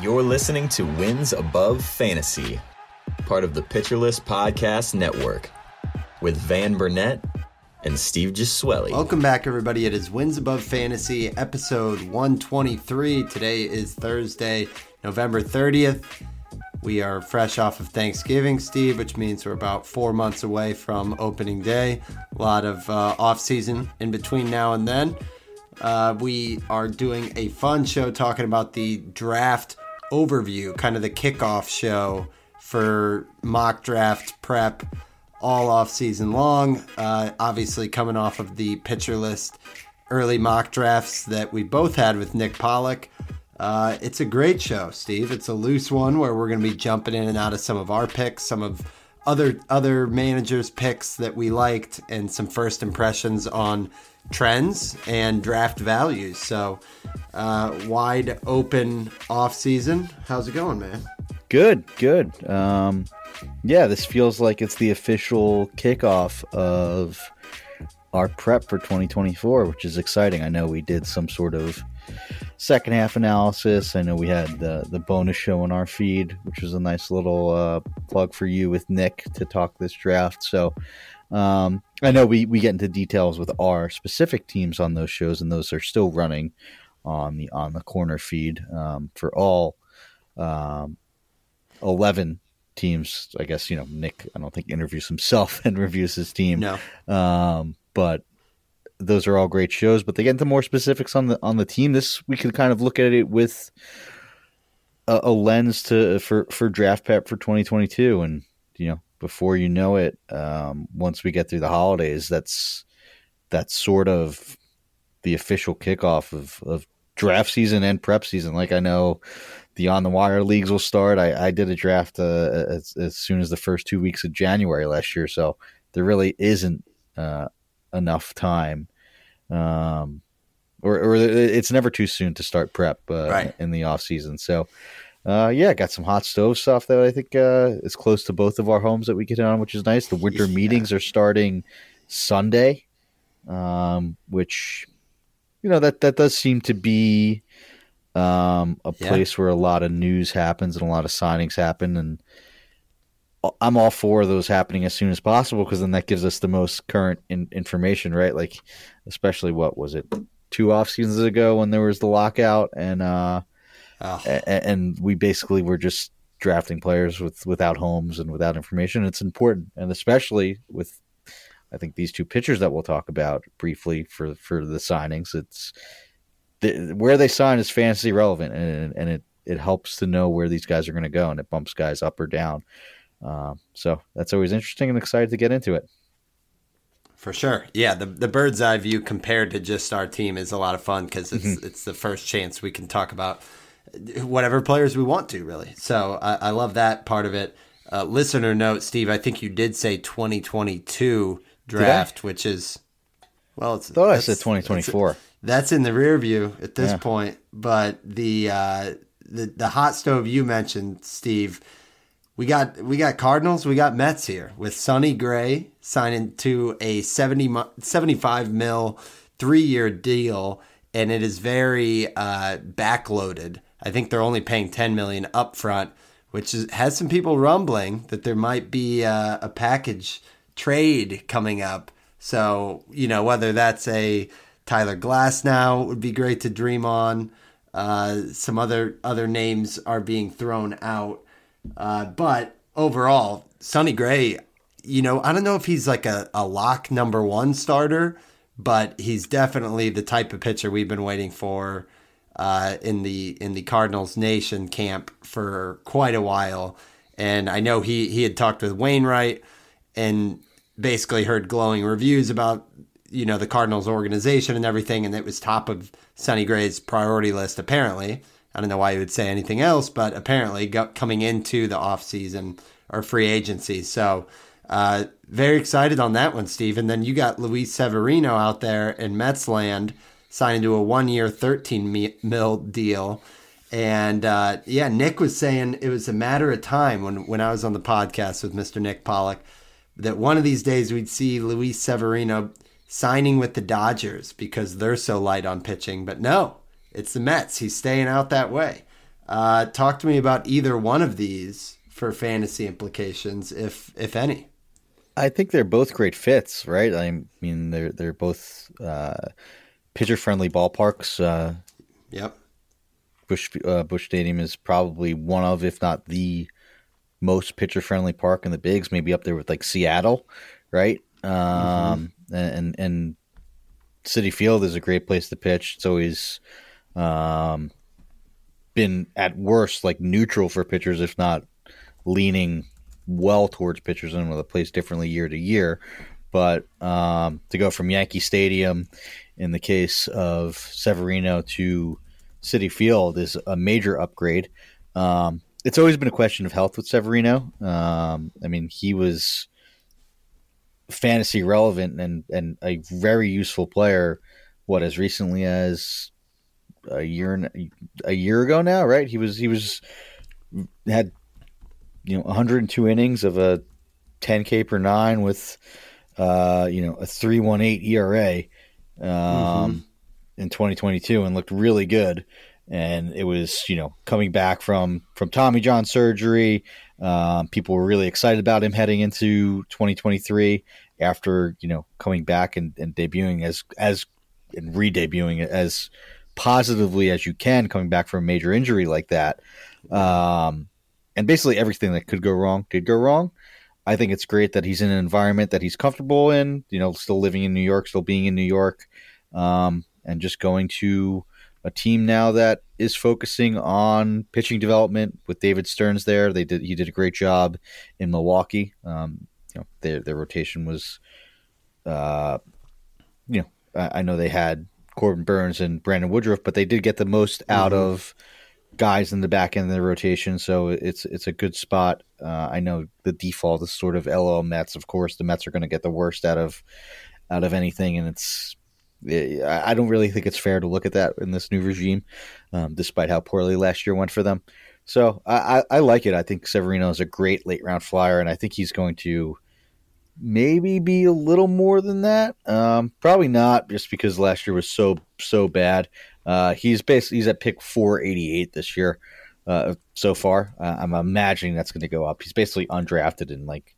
You're listening to Wins Above Fantasy, part of the Pitcher List Podcast Network, with Van Burnett and Steve Gesuele. Welcome back, everybody. It is Wins Above Fantasy, episode 123. Today is Thursday, November 30th. We are fresh off of Thanksgiving, Steve, which means we're about four months away from opening day. A lot of uh, off season in between now and then. Uh, we are doing a fun show talking about the draft overview, kind of the kickoff show for mock draft prep all off season long. Uh, obviously, coming off of the pitcher list early mock drafts that we both had with Nick Pollack. Uh, it's a great show, Steve. It's a loose one where we're going to be jumping in and out of some of our picks, some of other other managers' picks that we liked, and some first impressions on trends and draft values. So, uh, wide open off season. How's it going, man? Good, good. Um, yeah, this feels like it's the official kickoff of our prep for 2024, which is exciting. I know we did some sort of second half analysis. I know we had the the bonus show on our feed, which was a nice little uh, plug for you with Nick to talk this draft. So um, I know we we get into details with our specific teams on those shows, and those are still running on the on the corner feed um, for all um, eleven teams. I guess you know Nick. I don't think interviews himself and reviews his team. No, um, but those are all great shows. But they get into more specifics on the on the team. This we can kind of look at it with a, a lens to for for draft prep for 2022, and you know before you know it, um, once we get through the holidays, that's that's sort of the official kickoff of, of draft season and prep season. Like I know the on the wire leagues will start. I, I did a draft uh, as, as, soon as the first two weeks of January last year, so there really isn't uh, enough time, um, or, or it's never too soon to start prep uh, right. in the off season. So uh, yeah, got some hot stove stuff that I think uh, is close to both of our homes that we get on, which is nice. The winter yeah. meetings are starting Sunday, um, which you know that that does seem to be um, a yeah. place where a lot of news happens and a lot of signings happen, and I'm all for those happening as soon as possible because then that gives us the most current in- information, right? Like, especially what was it two off seasons ago when there was the lockout and. Uh, Oh. And we basically were just drafting players with without homes and without information. It's important, and especially with I think these two pitchers that we'll talk about briefly for for the signings. It's the, where they sign is fantasy relevant, and and it it helps to know where these guys are going to go, and it bumps guys up or down. Uh, so that's always interesting and excited to get into it. For sure, yeah. The the bird's eye view compared to just our team is a lot of fun because it's mm-hmm. it's the first chance we can talk about whatever players we want to, really. So I, I love that part of it. Uh, listener note, Steve, I think you did say 2022 draft, which is, well, it's. I thought I said 2024. That's, that's, in the rear view at this yeah. point. But the, uh, the, the hot stove you mentioned, Steve, we got we got Cardinals, we got Mets here with Sonny Gray signing to a 70, 75 mil three year deal, and it is very uh, backloaded. I think they're only paying 10 million upfront, which is, has some people rumbling that there might be a, a package trade coming up. So, you know, whether that's a Tyler Glasnow would be great to dream on. Uh, some other other names are being thrown out. Uh, but overall, Sonny Gray, you know, I don't know if he's like a, a lock number one starter, but he's definitely the type of pitcher we've been waiting for uh, in the in the Cardinals Nation camp for quite a while, and I know he he had talked with Wainwright and basically heard glowing reviews about you know the Cardinals organization and everything, and it was top of Sonny Gray's priority list. Apparently, I don't know why he would say anything else, but apparently coming into the off season or free agency, so. Uh, very excited on that one, Steve. And then you got Luis Severino out there in Mets land signed into a one year, 13 mil deal. And uh, yeah, Nick was saying it was a matter of time when, when I was on the podcast with Mr. Nick Pollack that one of these days we'd see Luis Severino signing with the Dodgers because they're so light on pitching. But no, It's the Mets. He's staying out that way. Uh, talk to me about either one of these for fantasy implications, if if any. I think they're both great fits, right? I mean, they're they're both uh, pitcher friendly ballparks. Uh, yep. Busch uh, Busch Stadium is probably one of, if not the most pitcher friendly park in the bigs. Maybe up there with like Seattle, right? Um, mm-hmm. and and Citi Field is a great place to pitch. It's always um, been at worst like neutral for pitchers, if not leaning well towards pitchers and will plays differently year to year. But um, to go from Yankee Stadium in the case of Severino to Citi Field is a major upgrade. Um, it's always been a question of health with Severino. Um, I mean, he was fantasy relevant and, and a very useful player. What as recently as a year a year ago now, right? He was he was had you know 102 innings of a 10K per nine with uh, you know a 3.18 ERA um, mm-hmm. in 2022 and looked really good. And it was you know coming back from from Tommy John surgery. Um, people were really excited about him heading into 2023 after you know coming back and, and debuting as as and re-debuting as positively as you can coming back from a major injury like that. Um, and basically everything that could go wrong did go wrong. I think it's great that he's in an environment that he's comfortable in, you know, still living in New York, still being in New York, um, and just going to a team now that is focusing on pitching development with David Stearns there. They did he did a great job in Milwaukee. Um, you know, their their rotation was, uh, you know, I, I, know they had Corbin Burnes and Brandon Woodruff, but they did get the most out mm-hmm. of guys in the back end of the rotation, so it's it's a good spot. Uh, I know the default is sort of LO Mets. Of course, the Mets are going to get the worst out of out of anything, and it's I don't really think it's fair to look at that in this new regime, um, despite how poorly last year went for them. So I, I, I like it. I think Severino is a great late round flyer, and I think he's going to maybe be a little more than that. Um, probably not, just because last year was so so bad. Uh, he's basically he's at pick 488 this year uh, so far. Uh, I'm imagining that's going to go up. He's basically undrafted in like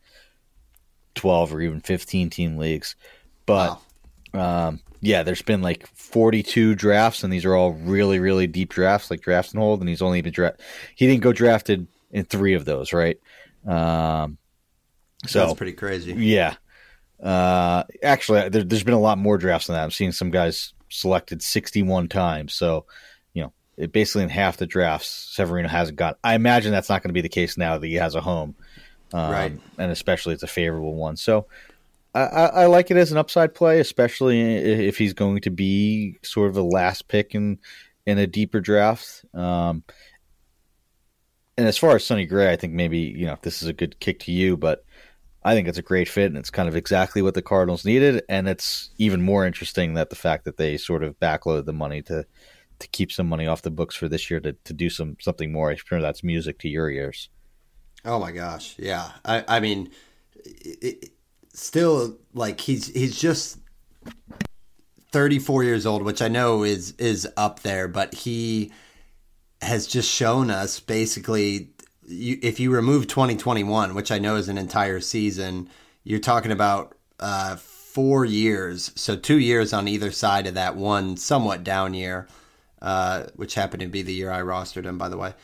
12 or even 15 team leagues. But wow. um, yeah, there's been like 42 drafts, and these are all really really deep drafts, like drafts and hold. And he's only been drafted. He didn't go drafted in three of those, right? Um, so that's pretty crazy. Yeah. Uh, actually, there, has been a lot more drafts than that. I'm seeing some guys selected 61 times. So, you know, it basically in half the drafts, Severino hasn't got. I imagine that's not going to be the case now that he has a home, um, right? And especially it's a favorable one. So, I, I, like it as an upside play, especially if he's going to be sort of the last pick in in a deeper draft. Um, and as far as Sonny Gray, I think maybe you know if this is a good kick to you, but I think it's a great fit, and it's kind of exactly what the Cardinals needed. And it's even more interesting that the fact that they sort of backloaded the money to to keep some money off the books for this year to, to do some something more. I'm sure that's music to your ears. Oh my gosh, yeah. I I mean, it, it, still like he's he's just 34 years old, which I know is is up there, but he has just shown us basically you, if you remove 2021, which I know is an entire season, you're talking about uh, four years. So two years on either side of that one somewhat down year, uh, which happened to be the year I rostered him, by the way.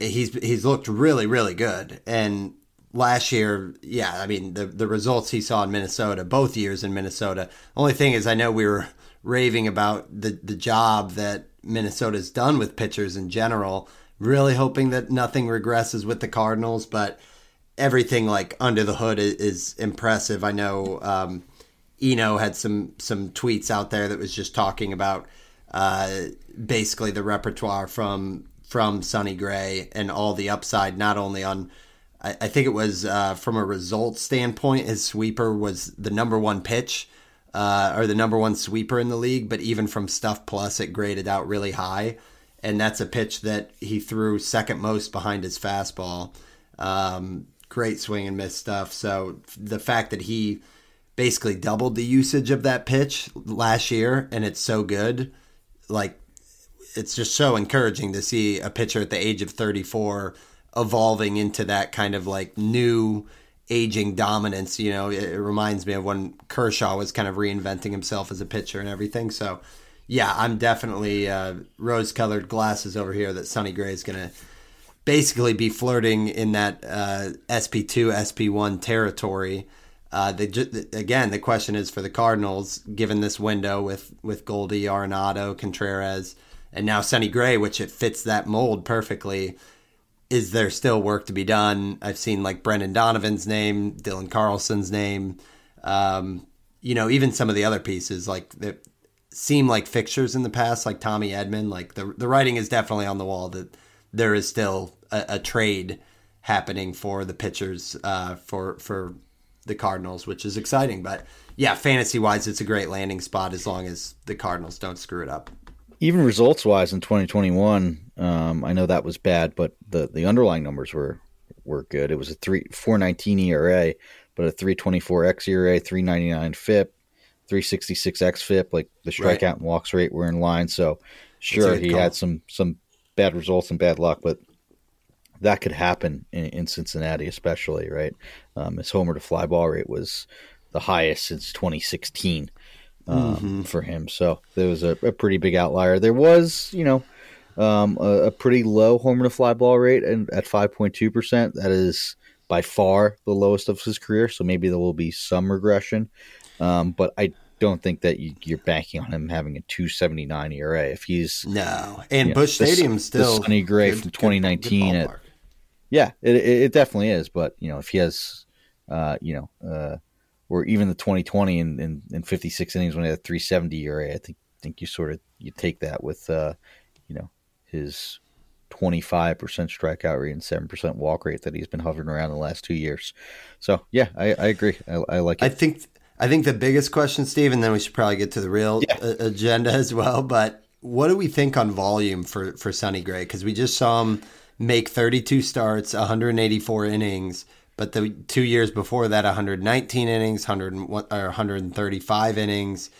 He's he's looked really really good, and last year, yeah, I mean the the results he saw in Minnesota, both years in Minnesota. Only thing is, I know we were raving about the the job that Minnesota's done with pitchers in general really hoping that nothing regresses with the Cardinals, but everything like under the hood is, is impressive. I know um, Eno had some some tweets out there that was just talking about uh, basically the repertoire from from Sonny Gray and all the upside, not only on. I, think it was uh, from a results standpoint, his sweeper was the number one pitch. Uh, or the number one sweeper in the league, but even from Stuff Plus, it graded out really high and that's a pitch that he threw second most behind his fastball. Um, great swing and miss stuff. So the fact that he basically doubled the usage of that pitch last year and it's so good, like it's just so encouraging to see a pitcher at the age of 34 evolving into that kind of like new aging dominance. You know, it, it reminds me of when Kershaw was kind of reinventing himself as a pitcher and everything. So, yeah, I'm definitely uh, rose colored glasses over here that Sonny Gray is going to basically be flirting in that uh, SP2, SP1 territory. Uh, they just, again, the question is for the Cardinals, given this window with with Goldie, Arenado, Contreras, and now Sonny Gray, which it fits that mold perfectly. Is there still work to be done? I've seen like Brendan Donovan's name, Dylan Carlson's name, um, you know, even some of the other pieces like seem like fixtures in the past, like Tommy Edman. Like the the writing is definitely on the wall that there is still a, a trade happening for the pitchers uh, for for the Cardinals, which is exciting. But yeah, fantasy wise, it's a great landing spot as long as the Cardinals don't screw it up. Even results wise in 2021, um, I know that was bad, but the, the underlying numbers were were good. It was a three 419 ERA, but a 324 xERA, 399 FIP, 366 xFIP. Like the strikeout right. and walks rate were in line. So sure, he call. had some some bad results and bad luck, but that could happen in, in Cincinnati, especially right. Um, his homer to fly ball rate was the highest since 2016 um, mm-hmm. for him, so there was a, a, pretty big outlier. There was, you know, um, a, a, pretty low homer to fly ball rate and at 5.2 percent. That is by far the lowest of his career. So maybe there will be some regression, um, but I don't think that you, are banking on him having a 279 ERA if he's no. And Busch Stadium still the Sonny Gray good, from 2019 good, good at yeah, it, it definitely is. But you know, if he has, uh, you know, uh, or even the 2020 in, in, in 56 innings when he had a 370 ERA, I think think you sort of you take that with, uh, you know, his 25% strikeout rate and 7% walk rate that he's been hovering around the last two years. So yeah, I, I agree. I, I like it. I think I think the biggest question, Steve, and then we should probably get to the real yeah. a- agenda as well. But what do we think on volume for for Sonny Gray? Because we just saw him make 32 starts, 184 innings, but the two years before that, 119 innings, 100 or 135 innings.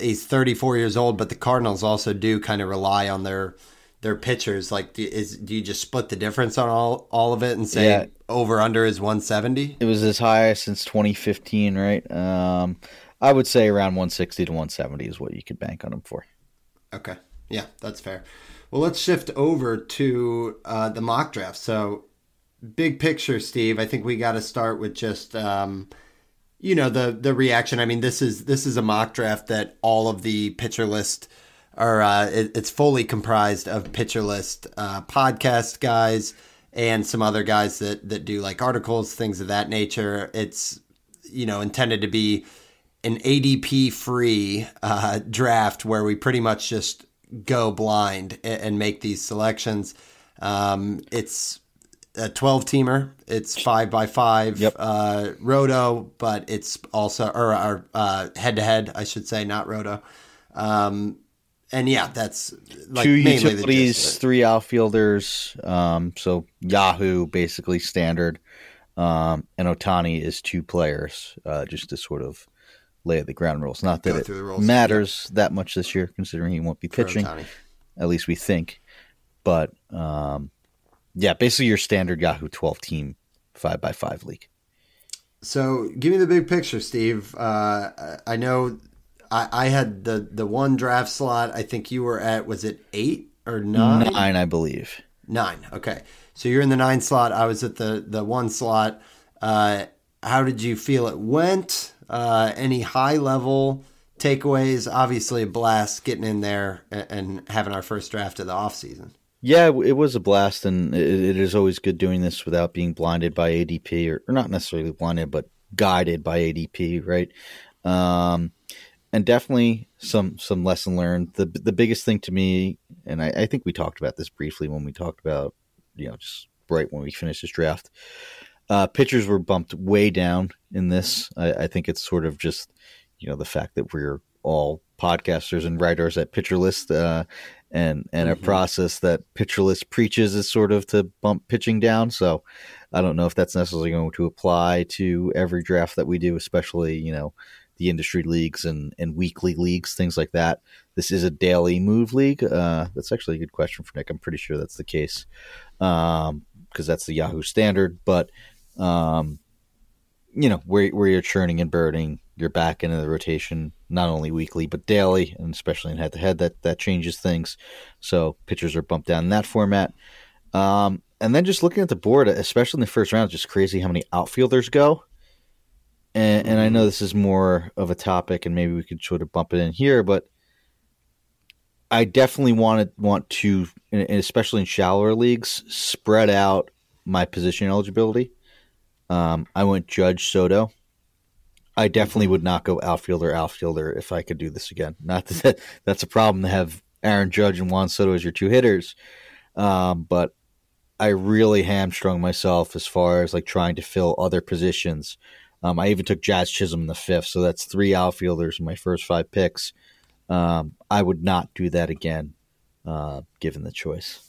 He's 34 years old, but the Cardinals also do kind of rely on their their pitchers. Like, do, is do you just split the difference on all all of it and say yeah. over under is 170? It was as high since 2015, right? Um, I would say around 160 to 170 is what you could bank on them for. Okay, yeah, that's fair. Well, let's shift over to uh, the mock draft. So, big picture, Steve. I think we got to start with just um, you know the the reaction. I mean, this is this is a mock draft that all of the pitcher list are. Uh, it, it's fully comprised of pitcher list uh, podcast guys and some other guys that that do like articles, things of that nature. It's you know intended to be an ADP free uh, draft where we pretty much just go blind and make these selections. Um, it's a 12 teamer. It's five by five yep. uh, roto, but it's also or head to head, I should say, not roto. Um, and yeah, that's like two utilities, three outfielders. Um, so Yahoo basically standard, um, and Ohtani is two players, uh, just to sort of lay the ground rules. Not that it matters that much this year, considering he won't be pitching. At least we think. But um, yeah, basically your standard Yahoo 12 team five by five league. So give me the big picture, Steve. Uh, I know I, I, had the the one draft slot. I think you were at was it eight or nine? Nine, I believe. Nine. Okay, so you're in the nine slot. I was at the the one slot. Uh, how did you feel it went? Uh, any high level takeaways? Obviously, a blast getting in there and, having our first draft of the off season. Yeah, it was a blast, and it, it is always good doing this without being blinded by ADP, or, or not necessarily blinded, but guided by ADP, right? Um, and definitely some some lesson learned. The the biggest thing to me, and I, I think we talked about this briefly when we talked about, you know, just right when we finished this draft uh, pitchers were bumped way down in this. I, I, think it's sort of just, you know, the fact that we're all podcasters and writers at Pitcher List, uh, and and mm-hmm. a process that Pitcher List preaches is sort of to bump pitching down. So I don't know if that's necessarily going to apply to every draft that we do, especially you know the industry leagues and, and weekly leagues, things like that. This is a daily move league. Uh, that's actually a good question for Nick. I'm pretty sure that's the case because um, that's the Yahoo standard. But um, you know where where you're churning and burning, you're back into the rotation not only weekly but daily, and especially in head to head. That that changes things. So pitchers are bumped down in that format. Um, and then just looking at the board, especially in the first round, just crazy how many outfielders go. And, and I know this is more of a topic, and maybe we could sort of bump it in here, but I definitely wanted want to, especially in shallower leagues, spread out my position eligibility. Um, I went Judge Soto. I definitely would not go outfielder outfielder if I could do this again. Not that that's a problem to have Aaron Judge and Juan Soto as your two hitters, um, but I really hamstrung myself as far as like trying to fill other positions. Um, I even took Jazz Chisholm in the fifth, so that's three outfielders in my first five picks. Um, I would not do that again, uh, given the choice.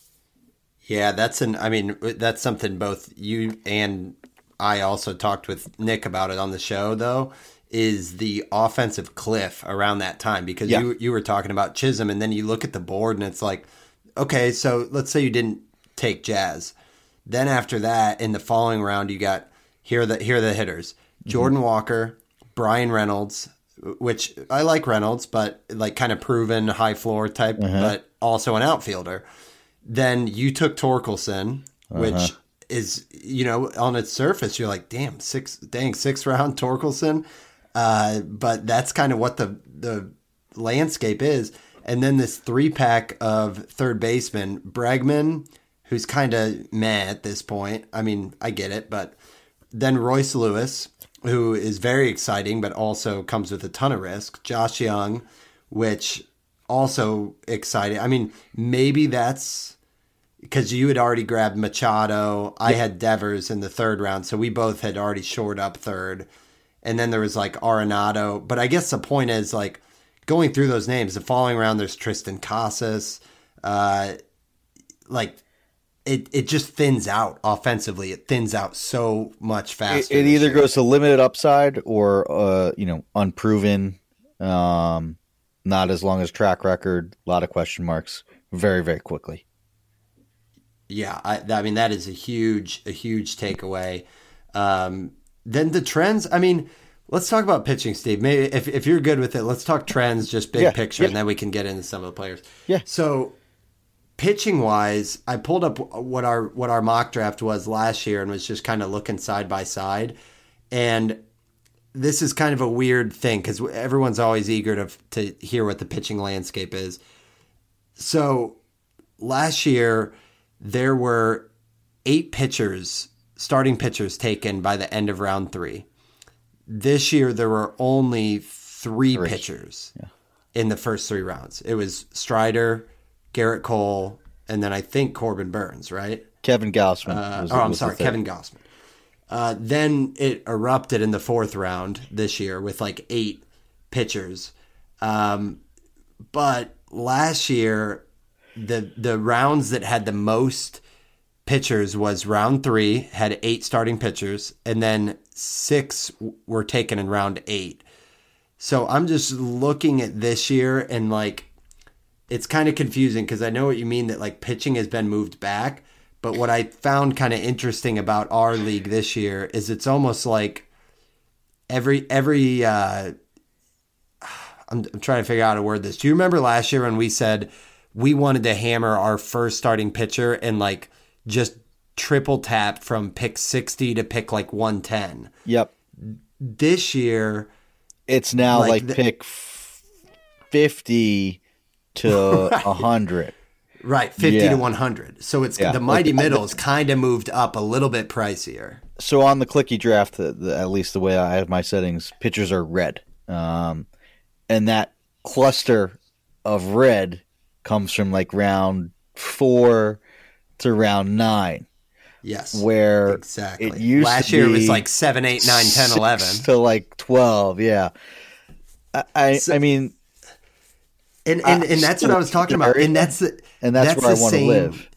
Yeah, that's an. I mean, that's something both you and I also talked with Nick about it on the show. Though, is the offensive cliff around that time because yeah. you you were talking about Chisholm, and then you look at the board and it's like, okay, so let's say you didn't take Jazz. Then after that, in the following round, you got here are the here are the hitters. Jordan Walker, Bryan Reynolds, which I like Reynolds, but like kind of proven high floor type, uh-huh. but also an outfielder. Then you took Torkelson, uh-huh. which is you know on its surface you're like, damn six, dang six round Torkelson, uh, but that's kind of what the the landscape is. And then this three pack of third baseman Bregman, who's kind of meh at this point. I mean, I get it, but then Royce Lewis, who is very exciting, but also comes with a ton of risk. Josh Jung, which also exciting. I mean, maybe that's because you had already grabbed Machado. I had Devers in the third round, so we both had already shored up third. And then there was like Arenado. But I guess the point is like going through those names, the following round, there's Triston Casas. Uh, like it, it just thins out offensively. It thins out so much faster. It, it either year. goes to limited upside or uh, you know unproven, um, not as long as track record. A lot of question marks. Very very quickly. Yeah, I, I mean that is a huge a huge takeaway. Um, then the trends. I mean, let's talk about pitching, Steve. Maybe if if you're good with it, let's talk trends, just big yeah, picture, yeah. and then we can get into some of the players. Yeah. So pitching wise, I pulled up what our what our mock draft was last year and was just kind of looking side by side. And this is kind of a weird thing because everyone's always eager to to hear what the pitching landscape is. So last year there were eight pitchers, starting pitchers taken by the end of round three. This year there were only three, three. pitchers yeah. in the first three rounds. It was Strider, Gerrit Cole, and then I think Corbin Burnes, right? Kevin Gausman. Uh, oh, I'm sorry, Kevin Gausman. Uh, then it erupted in the fourth round this year with like eight pitchers. Um, but last year, the the rounds that had the most pitchers was round three had eight starting pitchers, and then six were taken in round eight. So I'm just looking at this year and like it's kind of confusing because I know what you mean that like pitching has been moved back. But what I found kind of interesting about our league this year is it's almost like every every uh, I'm, I'm trying to figure out to word this. Do you remember last year when we said we wanted to hammer our first starting pitcher and like just triple tap from pick 60 to pick like 110? Yep. This year it's now like, like the, pick 50 to a hundred. Right, fifty yeah. to one hundred. So it's yeah. the mighty like, middle is kind of moved up a little bit pricier. So on the clicky draft, the, the, at least the way I have my settings, pitchers are red, um, and that cluster of red comes from like round four to round nine. Yes. Where exactly. It used Last year it was like 7, 8, 9, 10, 11. To like 12, yeah. I, I, so, I mean, and and, and that's what I was talking about. And that's the, and that's, that's where I want to live.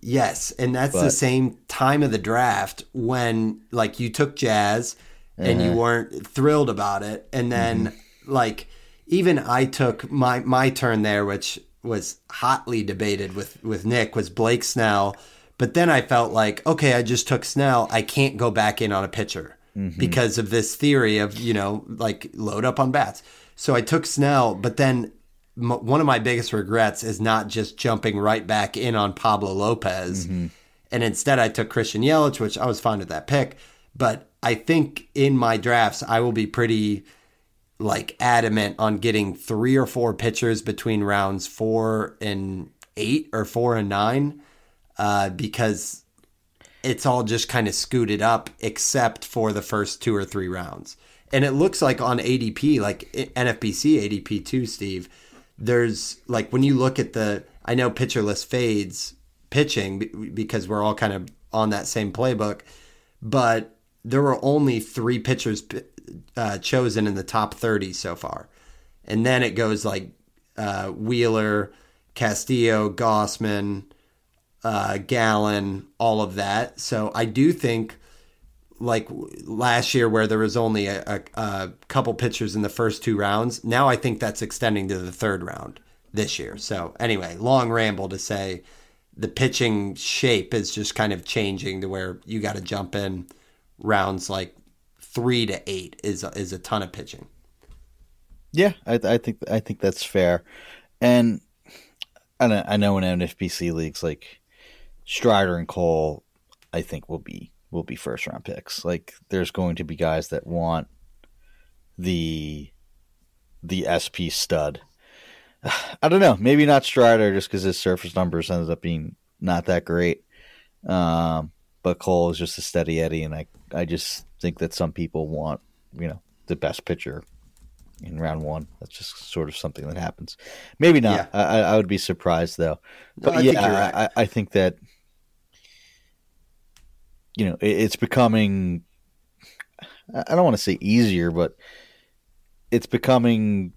Yes, and that's but, the same time of the draft when like you took Jazz and uh-huh. you weren't thrilled about it, and then mm-hmm. like even I took my my turn there, which was hotly debated with with Nick, was Blake Snell. But then I felt like, okay, I just took Snell. I can't go back in on a pitcher mm-hmm. because of this theory of you know like load up on bats. So I took Snell, but then m- one of my biggest regrets is not just jumping right back in on Pablo Lopez, mm-hmm. and instead I took Christian Yelich, which I was fine with that pick. But I think in my drafts I will be pretty like adamant on getting three or four pitchers between rounds four and eight or four and nine uh, because it's all just kind of scooted up except for the first two or three rounds. And it looks like on ADP, like NFBC ADP too, Steve, there's like when you look at the, I know Pitcher List fades pitching because we're all kind of on that same playbook, but there were only three pitchers uh, chosen in the top 30 so far. And then it goes like uh, Wheeler, Castillo, Gausman, uh, Gallen, all of that. So I do think, like last year, where there was only a, a, a couple pitchers in the first two rounds, now I think that's extending to the third round this year. So anyway, long ramble to say the pitching shape is just kind of changing to where you got to jump in rounds like three to eight is is a ton of pitching. Yeah, I, I think I think that's fair, and I I know in NFBC leagues like Strider and Cole, I think will be will be first round picks. Like there's going to be guys that want the the SP stud. I don't know. Maybe not Strider just because his surface numbers ended up being not that great. Um, but Cole is just a steady Eddie, and I I just think that some people want, you know, the best pitcher in round one. That's just sort of something that happens. Maybe not. Yeah. I, I would be surprised though. But no, I yeah, right. I, I think that you know it, it's becoming. I don't want to say easier, but it's becoming.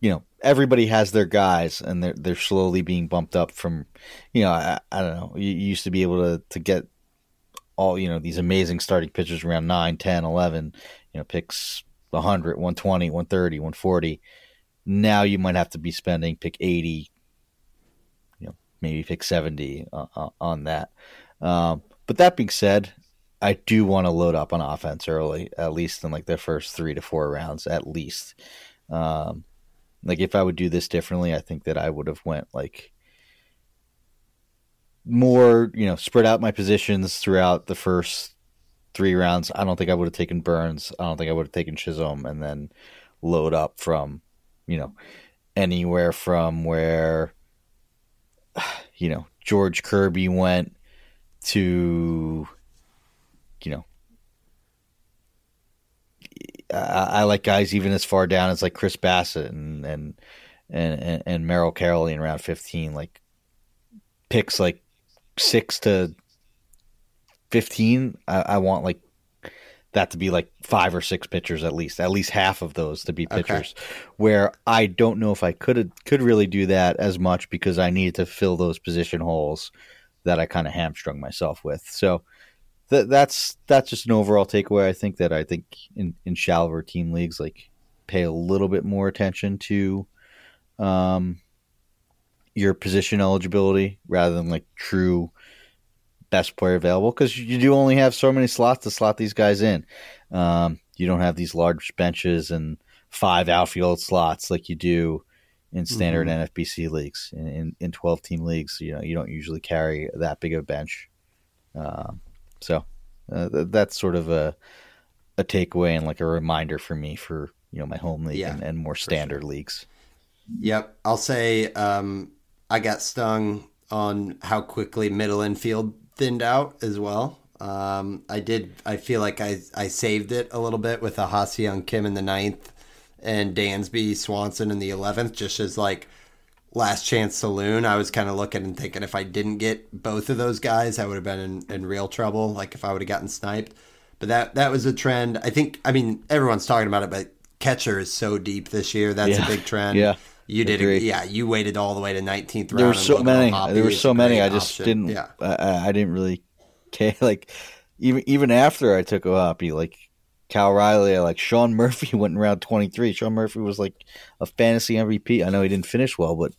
You know, everybody has their guys, and they're they're slowly being bumped up from. You know, I, I don't know. You, used to be able to to get all you know these amazing starting pitchers around 9 10 11 you know picks 100 120 130 140 now you might have to be spending pick 80 you know maybe pick 70 uh, uh, on that um, but that being said i do want to load up on offense early at least in like the first three to four rounds at least um, like if i would do this differently i think that i would have went like more, you know, spread out my positions throughout the first three rounds. I don't think I would have taken Burnes. I don't think I would have taken Chisholm and then load up from, you know, anywhere from where, you know, George Kirby went to, you know, I, I like guys even as far down as like Chris Bassitt and and and and, Merrill Carroll in round fifteen, like picks like six to fifteen, I, I, want like that to be like five or six pitchers at least, at least half of those to be pitchers. Okay. Where I don't know if I could could really do that as much because I needed to fill those position holes that I kind of hamstrung myself with. So th- that's that's just an overall takeaway. I think that I think in in shallower team leagues, like pay a little bit more attention to um, your position eligibility rather than like true best player available because you do only have so many slots to slot these guys in. Um, you don't have these large benches and five outfield slots like you do in standard mm-hmm. NFBC leagues. In, in, in, 12 team leagues, you know, you don't usually carry that big of a bench. Um, so uh, that's sort of a, a takeaway and like a reminder for me for, you know, my home league yeah, and, and, more standard sure. leagues. Yep. I'll say, um, I got stung on how quickly middle infield thinned out as well. Um, I did. I feel like I I saved it a little bit with a Ha-Seong Kim in the ninth and Dansby Swanson in the eleventh, just as like last chance saloon. I was kind of looking and thinking if I didn't get both of those guys, I would have been in, in real trouble. Like if I would have gotten sniped. But that that was a trend. I think. I mean, everyone's talking about it, but catcher is so deep this year. That's yeah. a big trend. Yeah. You did, a, yeah. You waited all the way to 19th round. There were so many. There were so many. I just option. didn't. Yeah. I, I, didn't really care. Like even even after I took O'Hoppe, like Cal Raleigh. Like Sean Murphy went in round 23. Sean Murphy was like a fantasy MVP. I know he didn't finish well, but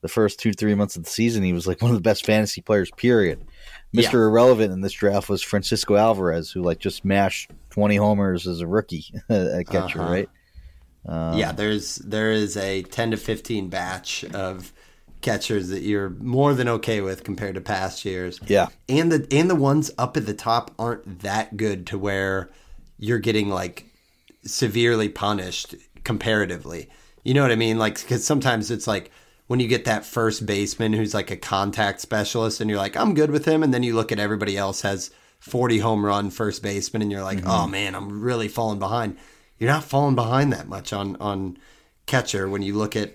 the first two, three months of the season, he was like one of the best fantasy players, period. Mr. Yeah. Irrelevant in this draft was Francisco Alvarez, who like just mashed 20 homers as a rookie at catcher, uh-huh. right? Um, yeah, there's there is a 10 to 15 batch of catchers that you're more than okay with compared to past years. Yeah. And the and the ones up at the top aren't that good to where you're getting like severely punished comparatively. You know what I mean? Like cuz sometimes it's like when you get that first baseman who's like a contact specialist and you're like, I'm good with him. And then you look at everybody else has 40 home run first baseman and you're like, mm-hmm. oh man, I'm really falling behind. You're not falling behind that much on, on catcher when you look at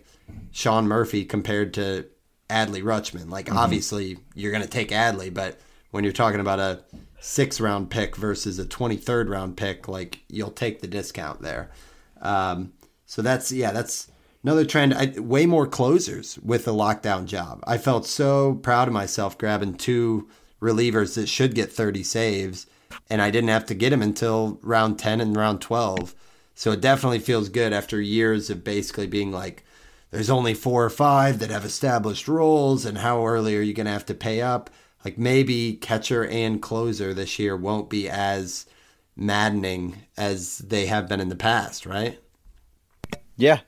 Sean Murphy compared to Adley Rutschman. Like, mm-hmm. obviously, you're going to take Adley, but when you're talking about a six round pick versus a 23rd round pick, like, you'll take the discount there. Um, so that's, yeah, that's another trend. I, way more closers with the lockdown job. I felt so proud of myself grabbing two relievers that should get 30 saves, and I didn't have to get them until round 10 and round 12. So it definitely feels good after years of basically being like, there's only four or five that have established roles, and how early are you going to have to pay up? Like maybe catcher and closer this year won't be as maddening as they have been in the past, right? Yeah,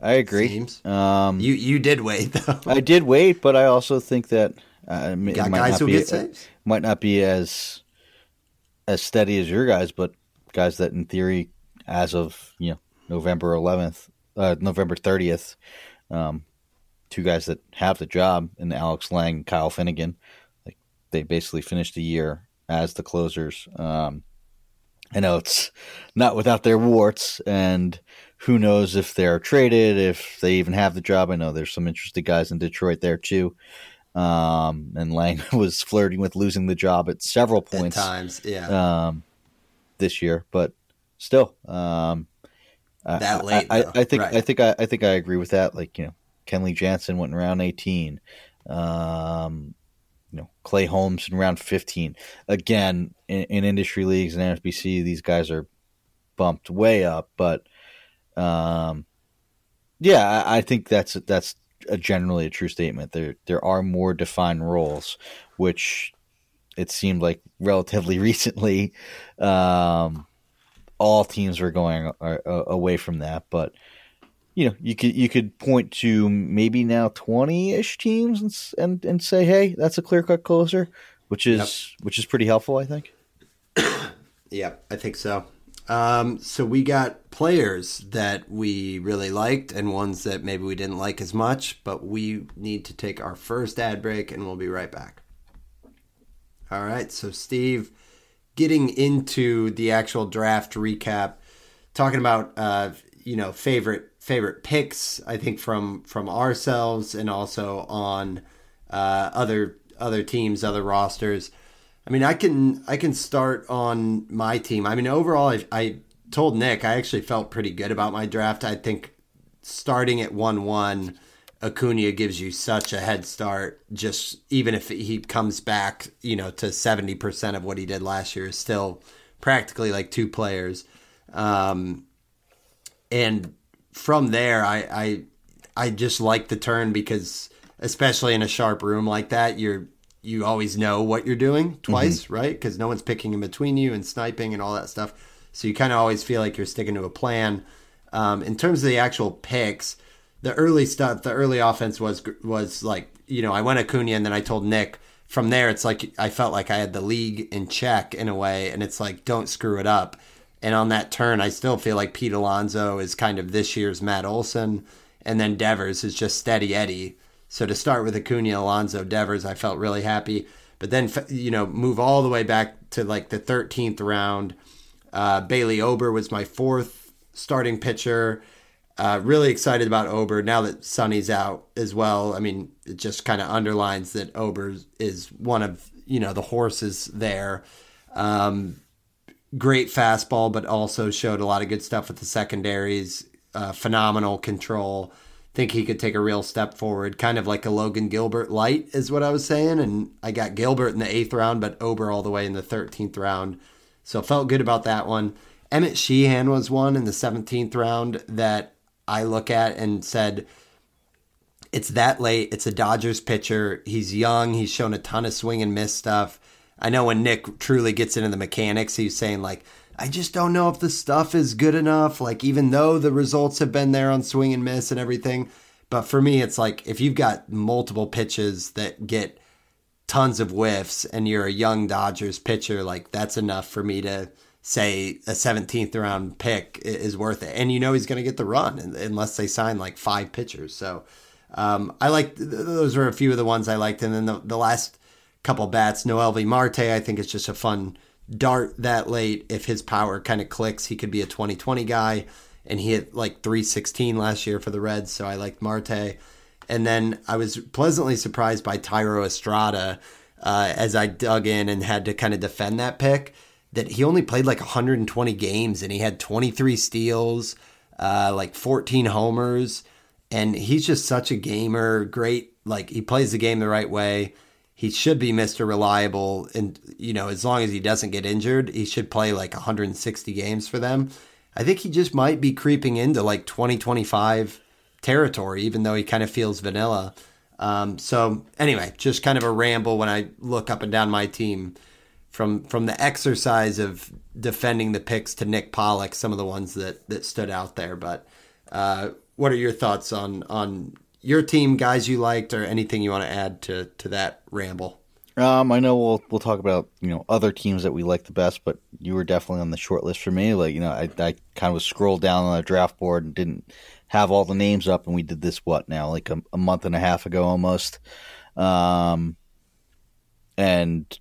I agree. Um, you you did wait though. I did wait, but I also think that uh, it got guys who be, get saves. Might not be as as steady as your guys, but guys that in theory, as of you know November 11th, uh, November 30th, um, two guys that have the job, and Alex Lange, Kyle Finnegan, they basically finished the year as the closers. Um, I know it's not without their warts, and who knows if they're traded, if they even have the job. I know there's some interested guys in Detroit there too. Um, and Lang was flirting with losing the job at several points. At times, yeah. Um, this year, but still, um, that late. I, I, I think right. I think I, I think I agree with that. Like you know, Kenley Jansen went in round eighteen. Um, you know, Clay Holmes in round fifteen. Again, in, in industry leagues and NFBC, these guys are bumped way up, but um, yeah, I, I think that's that's a generally a true statement. There there are more defined roles, which it seemed like relatively recently, um, all teams were going away from that. But you know, you could you could point to maybe now twenty ish teams and, and and say, hey, that's a clear cut closer, which is yep. which is pretty helpful, I think. yeah, I think so. Um, so we got players that we really liked and ones that maybe we didn't like as much, but we need to take our first ad break and we'll be right back. All right, so Steve, getting into the actual draft recap, talking about uh, you know favorite favorite picks, I think from from ourselves and also on uh, other other teams, other rosters. I mean, I can I can start on my team. I mean, overall, I, I told Nick I actually felt pretty good about my draft. I think starting at one one, Acuna gives you such a head start. Just even if he comes back, you know, to seventy percent of what he did last year, is still practically like two players. Um, and from there, I, I I just like the turn because especially in a sharp room like that, you're you always know what you're doing twice, mm-hmm. right? Because no one's picking in between you and sniping and all that stuff. So you kind of always feel like you're sticking to a plan. Um, in terms of the actual picks, the early stuff, the early offense was was like you know I went Acuna and then I told Nick. From there, it's like I felt like I had the league in check in a way, and it's like don't screw it up. And on that turn, I still feel like Pete Alonso is kind of this year's Matt Olson, and then Devers is just steady Eddie. So to start with Acuna, Alonso, Devers, I felt really happy. But then, you know, move all the way back to like the 13th round. Uh, Bailey Ober was my fourth starting pitcher. Uh, really excited about Ober now that Sonny's out as well. I mean, it just kind of underlines that Ober is one of you know the horses there. Um, great fastball, but also showed a lot of good stuff with the secondaries. Uh, phenomenal control think he could take a real step forward, kind of like a Logan Gilbert light, is what I was saying. And I got Gilbert in the eighth round, but Ober all the way in the 13th round. So felt good about that one. Emmet Sheehan was one in the 17th round that I look at and said, it's that late. It's a Dodgers pitcher. He's young. He's shown a ton of swing and miss stuff. I know when Nick truly gets into the mechanics, he's saying, like, I just don't know if the stuff is good enough. Like, even though the results have been there on swing and miss and everything. But for me, it's like if you've got multiple pitches that get tons of whiffs and you're a young Dodgers pitcher, like, that's enough for me to say a 17th round pick is worth it. And you know he's going to get the run unless they sign like five pitchers. So um, I like those were a few of the ones I liked. And then the, the last couple bats, Noelvi Marte, I think it's just a fun dart that late. If his power kind of clicks, he could be a 2020 guy. And he hit like 316 last year for the Reds. So I liked Marte. And then I was pleasantly surprised by Thairo Estrada uh, as I dug in and had to kind of defend that pick that he only played like 120 games and he had 23 steals, uh, like 14 homers. And he's just such a gamer. Great. Like he plays the game the right way. He should be Mr. Reliable. And, you know, as long as he doesn't get injured, he should play like 160 games for them. I think he just might be creeping into like 2025 territory, even though he kind of feels vanilla. Um, so, anyway, just kind of a ramble when I look up and down my team from from the exercise of defending the picks to Nick Pollack, some of the ones that that stood out there. But uh, what are your thoughts on on your team, guys you liked, or anything you want to add to to that ramble? Um, I know we'll we'll talk about you know other teams that we like the best, but you were definitely on the short list for me. Like you know, I I kind of scrolled down on the draft board and didn't have all the names up, and we did this what now like a, a month and a half ago almost. Um, and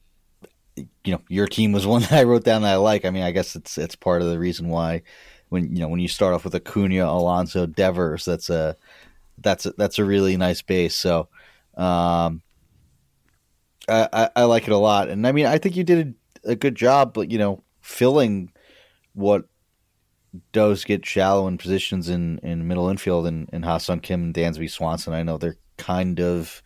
you know your team was one that I wrote down that I like. I mean, I guess it's it's part of the reason why when you know when you start off with Acuna, Alonso, Devers, that's a that's a, that's a really nice base. So um, I, I, I like it a lot, and I mean I think you did a, a good job, but you know filling what does get shallow in positions in, in middle infield and, and Ha-Seong Kim and Dansby Swanson. I know they're kind of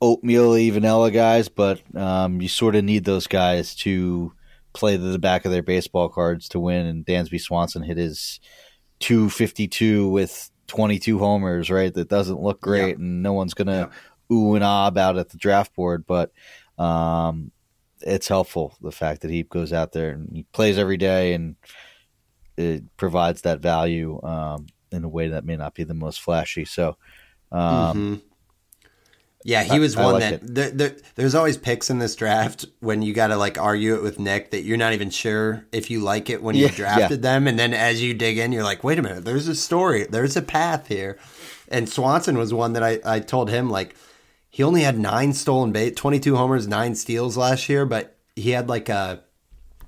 oatmeal vanilla guys, but um, you sort of need those guys to play to the back of their baseball cards to win. And Dansby Swanson hit his 252 with 22 homers, right? That doesn't look great, yeah. and no one's gonna yeah. ooh and ah about at the draft board, but um, it's helpful the fact that he goes out there and he plays every day and it provides that value um, in a way that may not be the most flashy. So. Um, mm-hmm yeah, he was one like that. There, there, there's always picks in this draft when you got to like argue it with Nick that you're not even sure if you like it when you drafted yeah. them, and then as you dig in, you're like, wait a minute, there's a story, there's a path here. And Swanson was one that I, I told him like he only had nine stolen bait, 22 homers, nine steals last year, but he had like a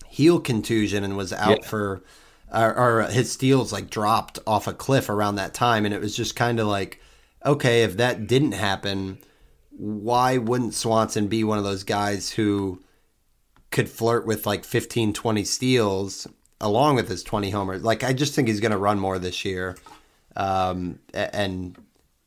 heel contusion and was out yeah. for, or, or his steals like dropped off a cliff around that time, and it was just kind of like, okay, if that didn't happen why wouldn't Swanson be one of those guys who could flirt with like 15, 20 steals along with his 20 homers? Like, I just think he's going to run more this year. Um, and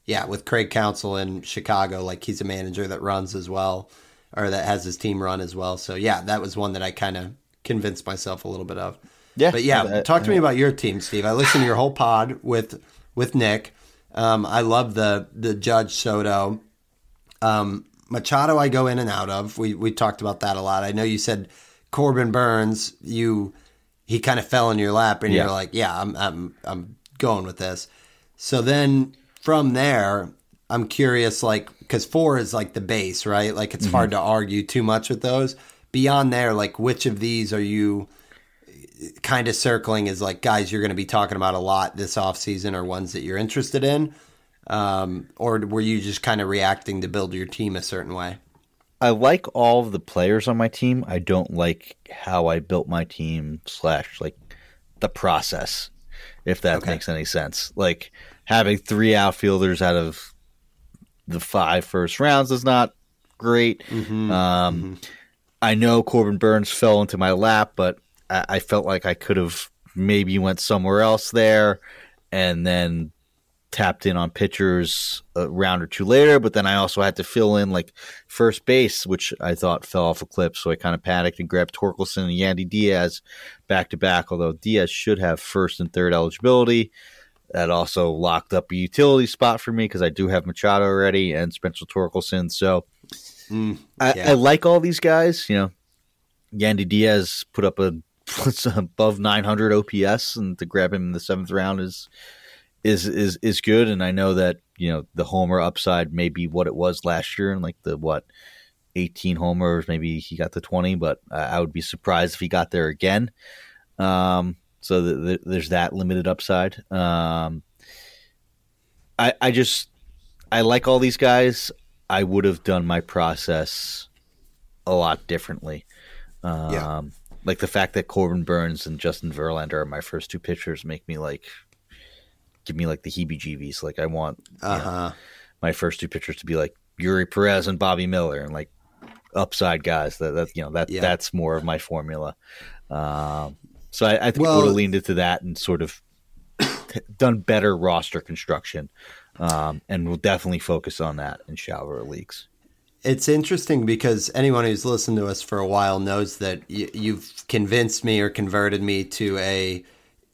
yeah, with Craig Counsell in Chicago, like he's a manager that runs as well, or that has his team run as well. So yeah, that was one that I kind of convinced myself a little bit of. Yeah, but yeah, talk to me about your team, Steve. I listened to your whole pod with with Nick. Um, I love the the Judge Soto um, Machado, I go in and out of. We we talked about that a lot. I know you said Corbin Burnes. You he kind of fell in your lap, and yeah. you're like, yeah, I'm I'm I'm going with this. So then from there, I'm curious, like, because four is like the base, right? Like it's mm-hmm. hard to argue too much with those. Beyond there, like, which of these are you kind of circling is like guys you're going to be talking about a lot this off season, or ones that you're interested in? Um, or were you just kind of reacting to build your team a certain way? I like all of the players on my team. I don't like how I built my team slash like the process, if that okay. makes any sense. Like having three outfielders out of the five first rounds is not great. Mm-hmm. Um, mm-hmm. I know Corbin Burnes fell into my lap, but I, I felt like I could have maybe went somewhere else there, and then tapped in on pitchers a round or two later, but then I also had to fill in like first base, which I thought fell off a cliff. So I kind of panicked and grabbed Torkelson and Yandy Diaz back to back, although Diaz should have first and third eligibility. That also locked up a utility spot for me because I do have Machado already and Spencer Torkelson. So mm, yeah. I, I, like all these guys. You know, Yandy Diaz put up a above 900 OPS, and to grab him in the seventh round is is is is good. And I know that you know the homer upside may be what it was last year, and like the what 18 homers, maybe he got the 20, but I would be surprised if he got there again. Um, so the, the, there's that limited upside. Um, I I just I like all these guys. I would have done my process a lot differently. Um, yeah. Like the fact that Corbin Burnes and Justin Verlander are my first two pitchers make me like give me like the heebie-jeebies. Like I want uh-huh. know, my first two pitchers to be like Eury Perez and Bobby Miller and like upside guys. That that you know that yeah. that's more of my formula. Um, so I, I think well, would have leaned into that and sort of done better roster construction, um, and we'll definitely focus on that in shallower leagues. It's interesting because anyone who's listened to us for a while knows that y- you've convinced me or converted me to a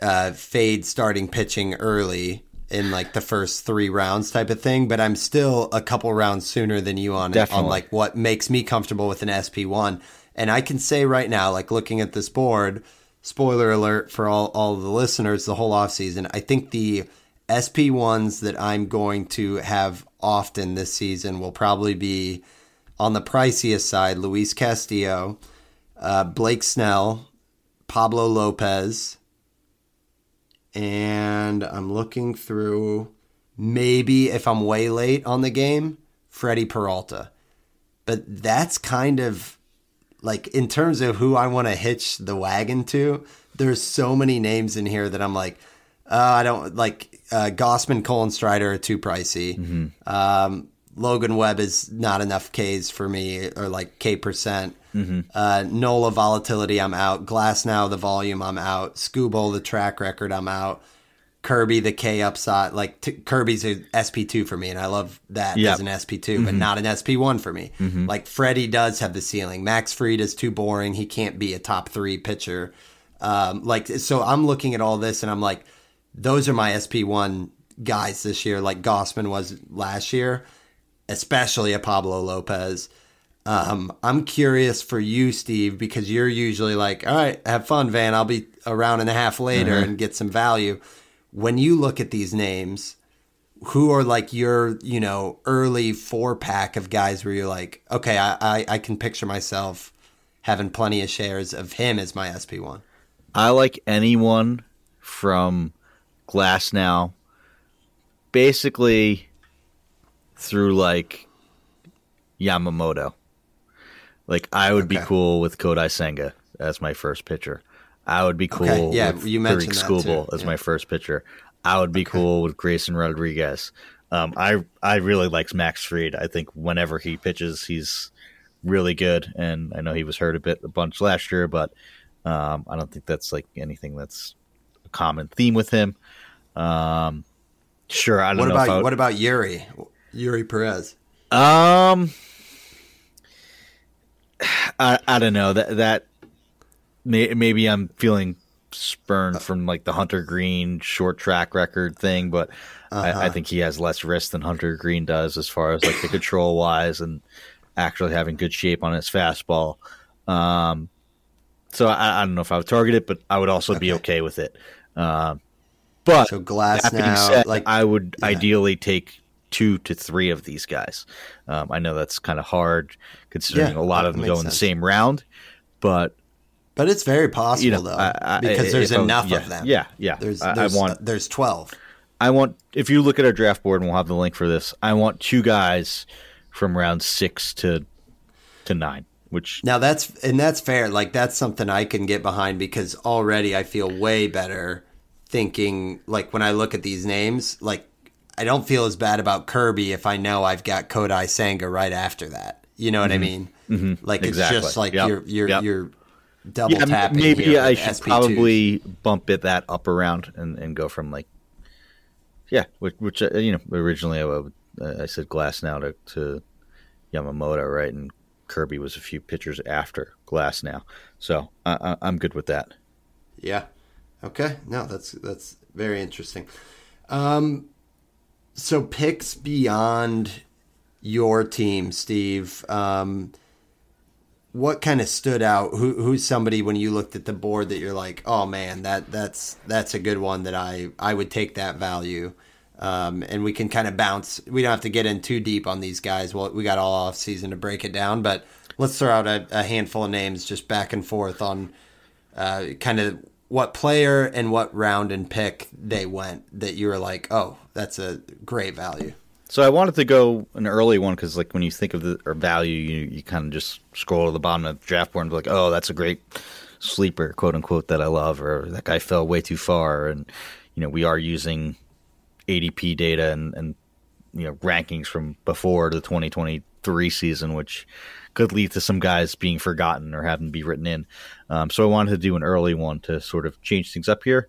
uh, fade starting pitching early in like the first three rounds type of thing, but I'm still a couple rounds sooner than you on Definitely. on like what makes me comfortable with an SP one. And I can say right now, like looking at this board, spoiler alert for all, all the listeners, the whole off season, I think the SP ones that I'm going to have often this season will probably be on the priciest side, Luis Castillo, uh, Blake Snell, Pablo Lopez, and I'm looking through maybe if I'm way late on the game, Freddie Peralta. But that's kind of like in terms of who I want to hitch the wagon to, there's so many names in here that I'm like, uh, I don't like uh, Gausman, Cole, Strider are too pricey. Mm-hmm. Um, Logan Webb is not enough Ks for me, or like K percent. Mm-hmm. Uh, Nola volatility, I'm out. Glasnow, the volume, I'm out. Skubal, the track record, I'm out. Kirby, the K upside, like t- Kirby's a SP2 for me, and I love that yep. as an SP2, mm-hmm. but not an SP1 for me. Mm-hmm. Like Freddie does have the ceiling. Max Fried is too boring. He can't be a top three pitcher. Um, like so, I'm looking at all this, and I'm like, those are my SP1 guys this year, like Gausman was last year, especially a Pablo Lopez. Um, I'm curious for you, Steve, because you're usually like, all right, have fun, Van. I'll be around round and a half later mm-hmm. and get some value. When you look at these names, who are like your, you know, early four pack of guys where you're like, okay, I, I, I can picture myself having plenty of shares of him as my SP1? I like anyone from Glasnow, basically through like Yamamoto. Like I would okay. be cool with Kodai Senga as my first pitcher. I would be cool okay. yeah, with you mentioned Skubal as yeah. my first pitcher. I would be okay. cool with Grayson Rodriguez. Um, I I really like Max Fried. I think whenever he pitches, he's really good. And I know he was hurt a bit a bunch last year, but um, I don't think that's like anything that's a common theme with him. Um, sure, I don't what know. About, what about Eury Eury Perez. Um, I I don't know that that may, maybe I'm feeling spurned from like the Hunter Greene short track record thing, but uh-huh. I, I, uh-huh. think he has less risk than Hunter Greene does as far as like the control wise and actually having good shape on his fastball. Um, so I, I, don't know if I would target it, but I would also okay. be okay with it. Um, but so Glasnow, said, like I would yeah. ideally take two to three of these guys. Um, I know that's kind of hard considering yeah, a lot of them go sense. in the same round, but but it's very possible you know, though I, I, because there's enough yeah, of them. Yeah, yeah. There's, there's I, want there's twelve. I want if you look at our draft board and we'll have the link for this. I want two guys from round six to to nine. Which now that's and that's fair. Like that's something I can get behind because already I feel way better thinking. Like when I look at these names, like I don't feel as bad about Kirby if I know I've got Kodai Senga right after that. You know what mm-hmm. I mean? Mm-hmm. Like exactly. it's just like yep. you're you're yep. you're double yeah, tapping. Maybe I should SP2s. probably bump it that up around and, and go from like Yeah, which, which uh, you know originally I, would, uh, I said Glasnow to, to Yamamoto, right, and Kirby was a few pitchers after Glasnow, so I, am good with that. Yeah. Okay. No, that's that's very interesting. Um, so picks beyond your team, Steve. Um, what kind of stood out? Who, who's somebody when you looked at the board that you're like, oh man, that that's that's a good one that I I would take that value. Um, and we can kind of bounce. We don't have to get in too deep on these guys. Well, we got all off season to break it down, but let's throw out a, a handful of names just back and forth on uh, kind of what player and what round and pick they went that you were like, oh, that's a great value. So I wanted to go an early one because, like, when you think of the value, you you kind of just scroll to the bottom of the draft board and be like, "Oh, that's a great sleeper, quote unquote, that I love," or "That guy fell way too far." And you know, we are using ADP data and and you know rankings from before the 2023 season, which could lead to some guys being forgotten or having to be written in. Um, so I wanted to do an early one to sort of change things up here.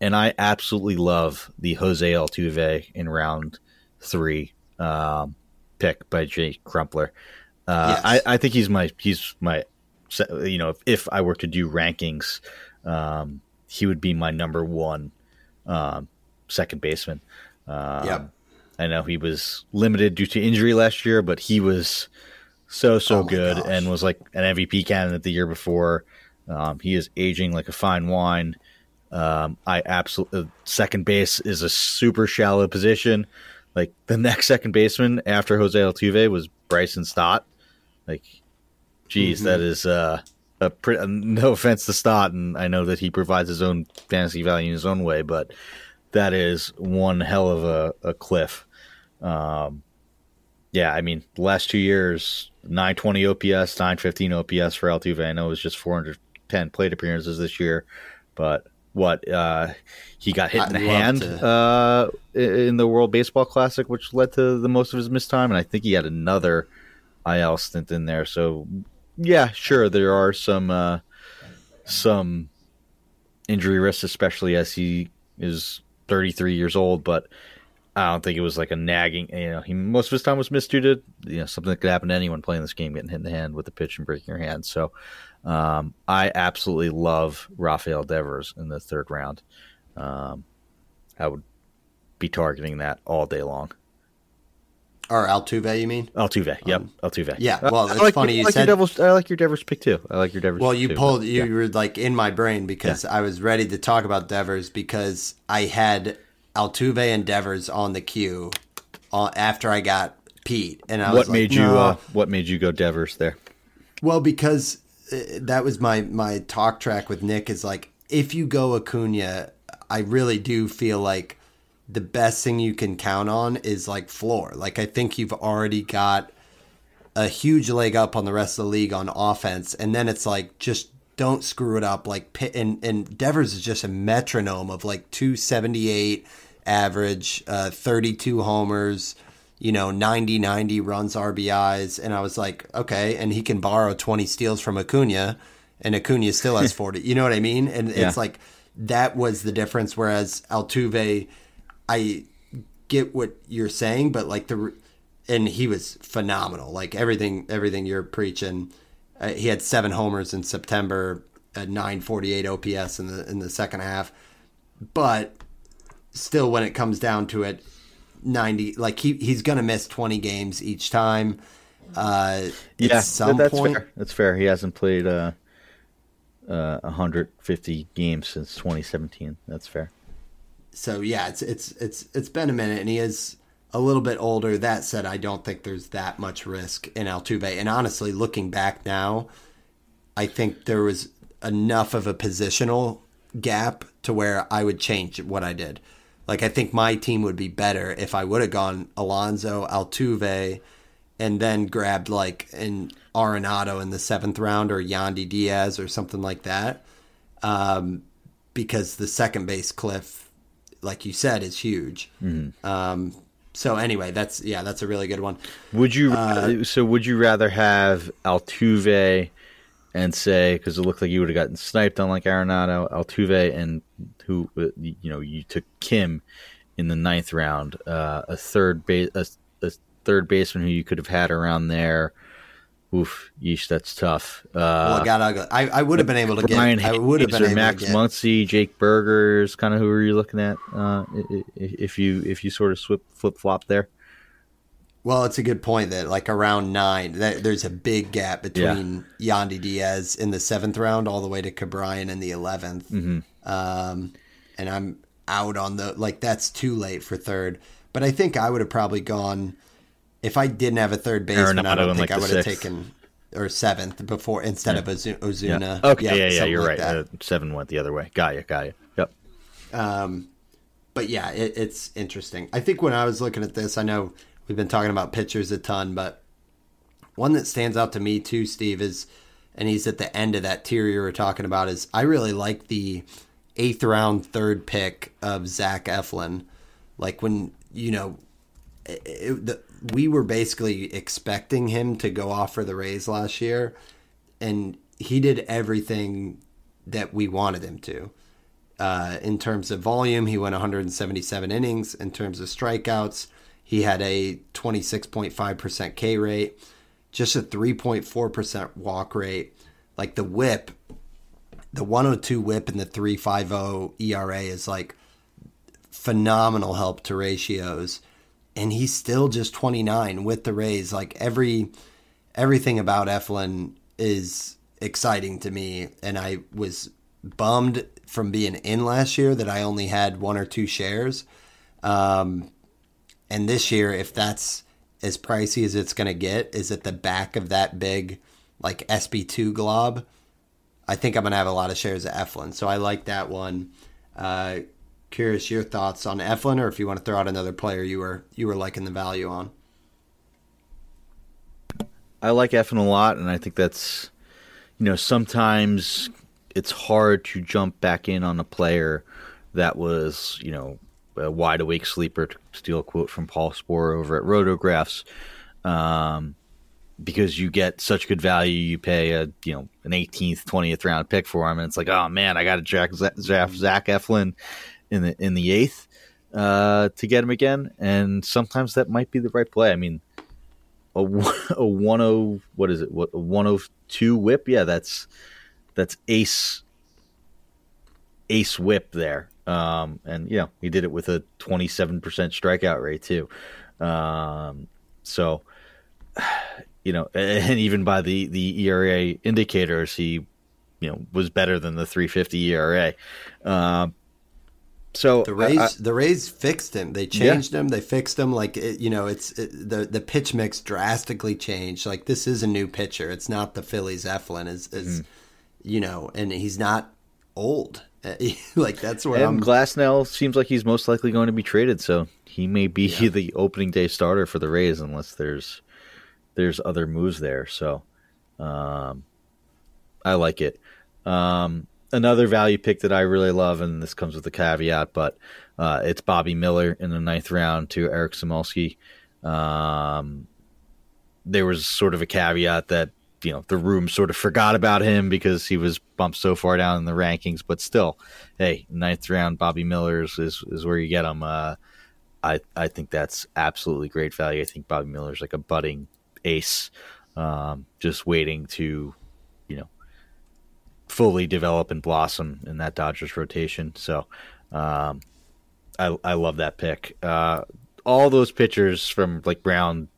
And I absolutely love the Jose Altuve in round three um, pick by Jake Crumpler. Uh, yes. I, I, think he's my he's my you know if, if I were to do rankings, um, he would be my number one um, second baseman. Um, yeah, I know he was limited due to injury last year, but he was so so oh good gosh. and was like an MVP candidate the year before. Um, he is aging like a fine wine. Um, I absolutely uh, second base is a super shallow position. Like the next second baseman after Jose Altuve was Bryson Stott. Like, geez, mm-hmm. that is uh, a pre- uh, no offense to Stott, and I know that he provides his own fantasy value in his own way, but that is one hell of a, a cliff. Um, yeah, I mean, the last two years, 920 OPS, 915 OPS for Altuve. I know it was just 410 plate appearances this year, but what uh, he got hit in the hand uh, in the World Baseball Classic, which led to the most of his missed time, and I think he had another IL stint in there. So yeah, sure, there are some uh, some injury risks, especially as he is 33 years old, but. I don't think it was like a nagging. You know, he most of his time was missed due to you know something that could happen to anyone playing this game, getting hit in the hand with the pitch and breaking your hand. So, um, I absolutely love Rafael Devers in the third round. Um, I would be targeting that all day long. Or Altuve, you mean? Altuve, yep, um, Altuve. Yeah, well, it's like, funny you like said. Devers, I like your Devers pick too. I like your Devers. Well, you too, pulled, you yeah. were like in my brain because yeah. I was ready to talk about Devers because I had Altuve and Devers on the queue uh, after I got Pete, and I what made like, you? Uh, what made you go Devers there? Well, because that was my my talk track with Nick is like if you go Acuna, I really do feel like the best thing you can count on is like floor. Like I think you've already got a huge leg up on the rest of the league on offense, and then it's like just don't screw it up. Like and and Devers is just a metronome of like two seventy eight average, uh, thirty two homers you know, 90 90 runs RBIs. And I was like, okay. And he can borrow 20 steals from Acuna, and Acuna still has 40. you know what I mean? And yeah. it's like that was the difference. Whereas Altuve, I get what you're saying, but like the, and he was phenomenal. Like everything, everything you're preaching. Uh, he had seven homers in September at 948 OPS in the in the second half. But still, when it comes down to it, 90 like he he's going to miss 20 games each time. Uh yeah some that's point fair. that's fair. He hasn't played uh uh 150 games since 2017 that's fair. So yeah it's it's it's it's been a minute and he is a little bit older. That said i don't think there's that much risk in altuve. And honestly looking back now i think there was enough of a positional gap to where i would change what i did like I think my team would be better if I would have gone Alonso, Altuve, and then grabbed like an Arenado in the seventh round or Yandy Diaz or something like that. Um, because the second base cliff, like you said, is huge. Mm-hmm. Um, so anyway, that's yeah, that's a really good one. Would you uh, so would you rather have Altuve and say because it looked like you would have gotten sniped on like Arenado, Altuve, and who uh, you know you took Kim in the ninth round, uh, a third base, a, a, third baseman who you could have had around there. Oof, yeesh, that's tough. Uh, well, got ugly. I, I would have been able to Brian get. I would have been able Max to get. Muncy, Jake Burgers, kind of who are you looking at? Uh, if you if you sort of flip flop there. Well, it's a good point that like around nine, that there's a big gap between yeah. Yandy Diaz in the seventh round all the way to Ke'Bryan in the 11th mm-hmm. um, and I'm out on the like that's too late for third. But I think I would have probably gone if I didn't have a third baseman. I don't think like I would have taken or seventh before instead yeah. of Ozuna. Yeah. Okay, yeah, yeah, yeah you're like right. Uh, seven went the other way. Got you, got you. Yep. Um, but yeah, it, it's interesting. I think when I was looking at this, I know we've been talking about pitchers a ton, but one that stands out to me too, Steve, is and he's at the end of that tier you were talking about, is I really like the eighth round third pick of Zach Eflin. Like when, you know, it, it, the, we were basically expecting him to go off for the Rays last year, and he did everything that we wanted him to. Uh, in terms of volume, he went 177 innings. In terms of strikeouts, he had a 26.5% K rate, just a 3.4% walk rate. Like the whip, the 102 whip and the 350 ERA is like phenomenal help to ratios. And he's still just 29 with the Rays. Like every everything about Eflin is exciting to me. And I was bummed from being in last year that I only had one or two shares. Um, and this year, if that's as pricey as it's going to get, is at the back of that big, like SP2 glob. I think I'm going to have a lot of shares of Eflin. So I like that one. Uh, curious your thoughts on Eflin, or if you want to throw out another player you were you were liking the value on. I like Eflin a lot, and I think that's you know sometimes it's hard to jump back in on a player that was you know a wide awake sleeper, to steal a quote from Paul Sporer over at Rotographs, um, because you get such good value. You pay a you know an 18th, 20th round pick for him, and it's like, oh man, I got to draft Zach, Zach Eflin in the in the eighth uh, to get him again. And sometimes that might be the right play. I mean, a a 10 what is it? What a 102 whip? Yeah, that's that's ace ace whip there. Um, and you know he did it with a 27% strikeout rate too. Um, so you know, and even by the the ERA indicators, he you know was better than the 350 ERA. Um, so the Rays, I, the Rays fixed him. They changed yeah. him. They fixed him. Like it, you know, it's it, the the pitch mix drastically changed. Like this is a new pitcher. It's not the Phillies Eflin. Is is mm. you know, and he's not old. like that's where and I'm. Glasnow seems like he's most likely going to be traded, so he may be yeah. the opening day starter for the Rays unless there's there's other moves there. So, um, I like it. Um, another value pick that I really love, and this comes with a caveat, but uh, it's Bobby Miller in the ninth round to Eric Samulski. Um, there was sort of a caveat that you know the room sort of forgot about him because he was bumped so far down in the rankings. But still, hey, ninth round Bobby Miller is is, is where you get him. Uh, I I think that's absolutely great value. I think Bobby Miller's like a budding ace, um, just waiting to you know fully develop and blossom in that Dodgers rotation. So um, I I love that pick. Uh, all those pitchers from like Brown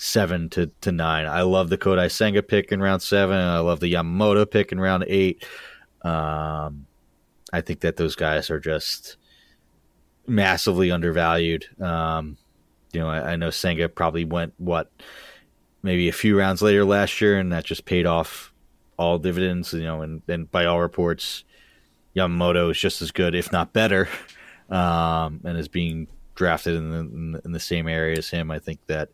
seven to, to nine. I love the Kodai Senga pick in round seven. I love the Yamamoto pick in round eight. Um, I think that those guys are just massively undervalued. Um, you know, I, I, know Senga probably went what maybe a few rounds later last year, and that just paid off all dividends. You know, and, and by all reports, Yamamoto is just as good, if not better, um, and is being drafted in the, in the, in the same area as him. I think that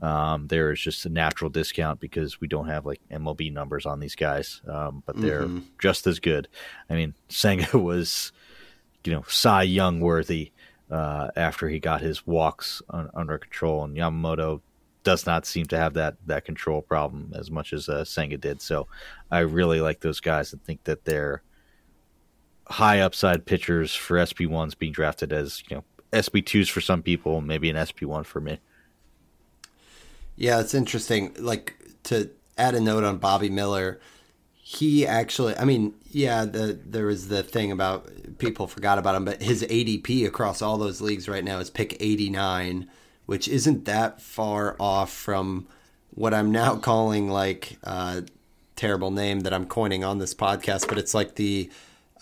um, there is just a natural discount because we don't have like MLB numbers on these guys, um, but they're mm-hmm. just as good. I mean, Senga was, you know, Cy Young worthy uh, after he got his walks un- under control, and Yamamoto does not seem to have that that control problem as much as uh, Senga did. So, I really like those guys and think that they're high upside pitchers for SP ones being drafted as you know SP twos for some people, maybe an SP one for me. Yeah, it's interesting. Like to add a note on Bobby Miller, he actually, I mean, yeah, the there was the thing about people forgot about him, but his ADP across all those leagues right now is pick 89, which isn't that far off from what I'm now calling like uh, terrible name that I'm coining on this podcast, but it's like the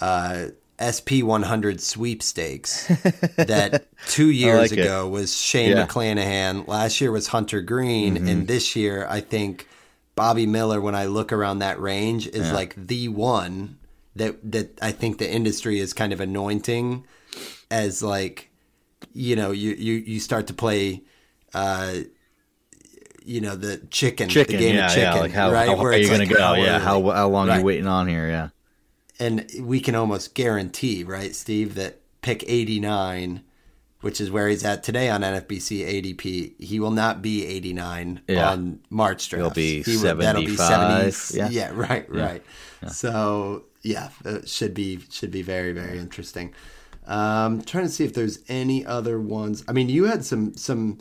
uh, SP 100 sweepstakes that two years like ago it. was Shane Yeah. McClanahan. Last year was Hunter Greene. Mm-hmm. And this year, I think Bobby Miller, when I look around that range, is like the one that, that I think the industry is kind of anointing as like, you know, you, you, you start to play, uh, you know, the chicken, Chicken, the game yeah, of chicken, yeah. Like how, right? how Where are you it's going like, to go? how yeah, how how long are you waiting on here? Yeah. And we can almost guarantee, right, Steve, that pick 89, which is where he's at today on NFBC ADP, he will not be 89 Yeah. on March drafts. He'll be He will- that'll be 75, 70. yeah. right, right. So yeah, it should be should be very very interesting. Um, trying to see if there's any other ones. I mean, you had some some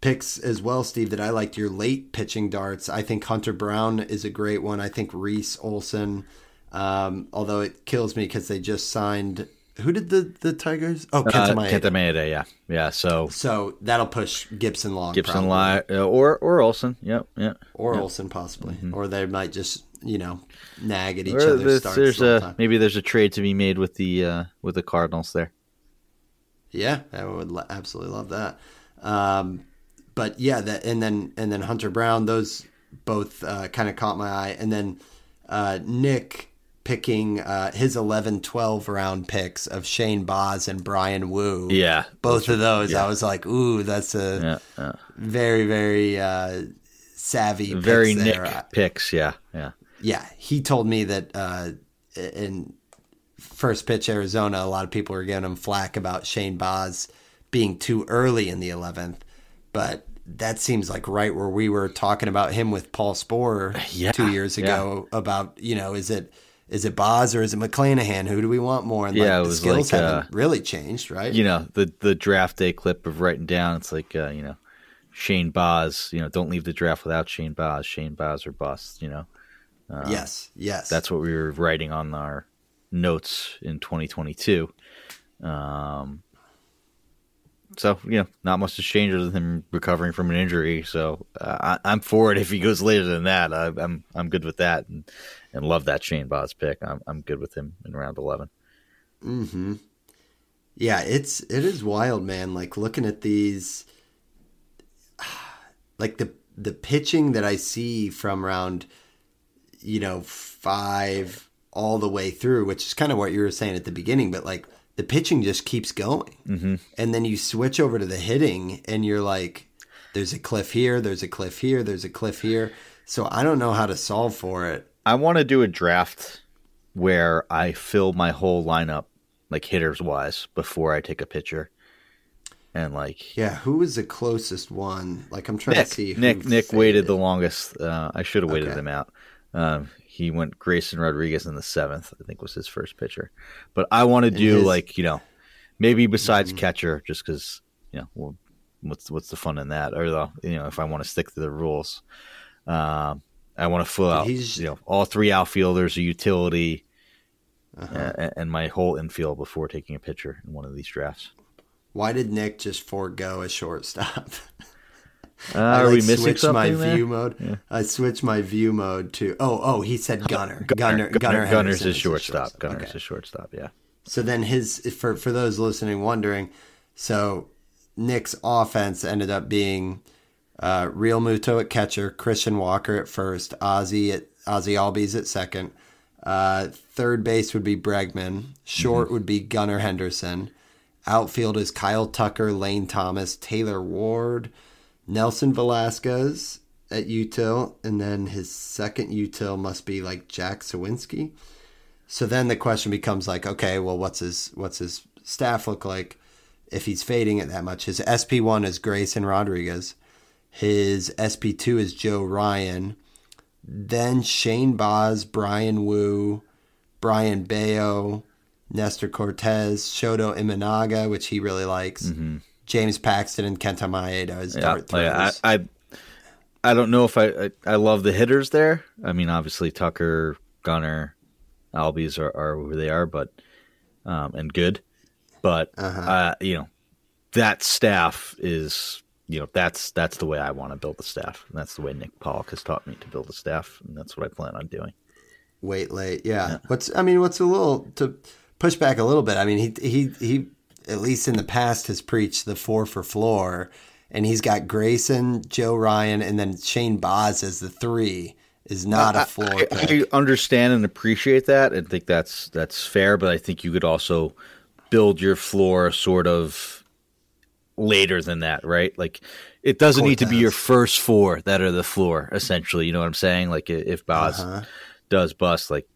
picks as well, Steve, that I liked. Your late pitching darts. I think Hunter Brown is a great one. I think Reese Olson. Um, although it kills me because they just signed. Who did the the Tigers? Oh, Uh, Kenta Maeda. Kenta Maeda, yeah, yeah. So So that'll push Gibson Long. Gibson. Li- uh, or or Olson, yep, yeah. or Olson possibly, or they might just you know nag at each Mm-hmm. Or other's there's, starts. there's a time. maybe there's a trade to be made with the uh, with the Cardinals there. Yeah, I would lo- absolutely love that. Um, but yeah, that and then and then Hunter Brown, those both uh, kind of caught my eye, and then uh, Nick picking uh, his 11, 12 round picks of Shane Baz and Bryan Woo. Yeah, both of those, I was like, ooh, that's a yeah, yeah. very very uh, savvy, picks very Nick there. Uh, picks. Yeah, yeah. yeah, he told me that uh, in first pitch Arizona, a lot of people were giving him flack about Shane Baz being too early in the 11th, but that seems like right where we were talking about him with Paul Sporer Yeah, two years ago about you know is it is it Baz or is it McClanahan? Who do we want more? And Yeah, like, it the was skills like, haven't uh, really changed, right? You know the the draft day clip of writing down. It's like uh, you know Shane Baz. You know, don't leave the draft without Shane Baz. Shane Baz or bust. You know, yes, yes. that's what we were writing on our notes in 2022. Um, so you know, not much has changed other than recovering from an injury. So uh, I, I'm for it if he goes later than that. I, I'm I'm good with that, and and love that Shane Baz pick. I'm I'm good with him in round 11. Mm-hmm. Yeah, it's it is wild, man. Like looking at these, like the the pitching that I see from round, you know, five all the way through, which is kind of what you were saying at the beginning. But like the pitching just keeps going, mm-hmm. and then you switch over to the hitting, and you're like, there's a cliff here, there's a cliff here, there's a cliff here. So I don't know how to solve for it. I want to do a draft where I fill my whole lineup, like hitters wise, before I take a pitcher. And like Yeah, who was the closest one? Like I'm trying Nick, to see. Who Nick, Nick faded. waited the longest. Uh, I should have waited Okay. him out. Um, he went Grayson Rodriguez in the seventh. I think was his first pitcher. But I want to do his- like you know, maybe besides catcher, just because you know, well, what's what's the fun in that? Or the you know, if I want to stick to the rules, um, I want to fill out he's- you know all three outfielders, a utility, Uh-huh. uh, and my whole infield before taking a pitcher in one of these drafts. Why did Nick just forego a shortstop? Uh, I are like we missing something? my there? view mode. I switched my view mode to oh oh he said Gunnar Gunnar Gunnar, Gunnar, Gunnar's his is shortstop. Gunnar's Okay. his shortstop. Yeah. So then his for for those listening wondering, so Nick's offense ended up being uh, Realmuto at catcher, Christian Walker at first, Ozzy at Ozzy Albies at second. Uh, third base would be Bregman. Short would be Gunnar Henderson. Outfield is Kyle Tucker, Lane Thomas, Taylor Ward, Nelson Velazquez at util, and then his second util must be like Jack Suwinski. So then the question becomes like, okay, well, what's his what's his staff look like if he's fading it that much? His SP one is Grayson Rodriguez. His SP two is Joe Ryan. Then Shane Baz, Bryan Woo, Brayan Bello, Nestor Cortes, Shota Imanaga, which he really likes, Mm-hmm. James Paxton, and Kenta Maeda as Yeah, dart like, I, throwers. I I don't know if I, I I love the hitters there. I mean, obviously Tucker, Gunnar, Albies are, are who they are, but um, and good, but Uh-huh. uh, you know that staff is you know that's that's the way I want to build the staff, and that's the way Nick Pollack has taught me to build the staff, and that's what I plan on doing. Wait late, yeah. What's I mean, what's a little to push back a little bit? I mean, he he he at least in the past has preached the four for floor, and he's got Grayson, Joe Ryan, and then Shane Baz as the three. Is not a floor I. I understand and appreciate that, and think that's that's fair. But I think you could also build your floor sort of later than that, right? Like it doesn't need to be your first four that are the floor. Essentially, you know what I'm saying? Like if Baz Uh-huh. does bust, like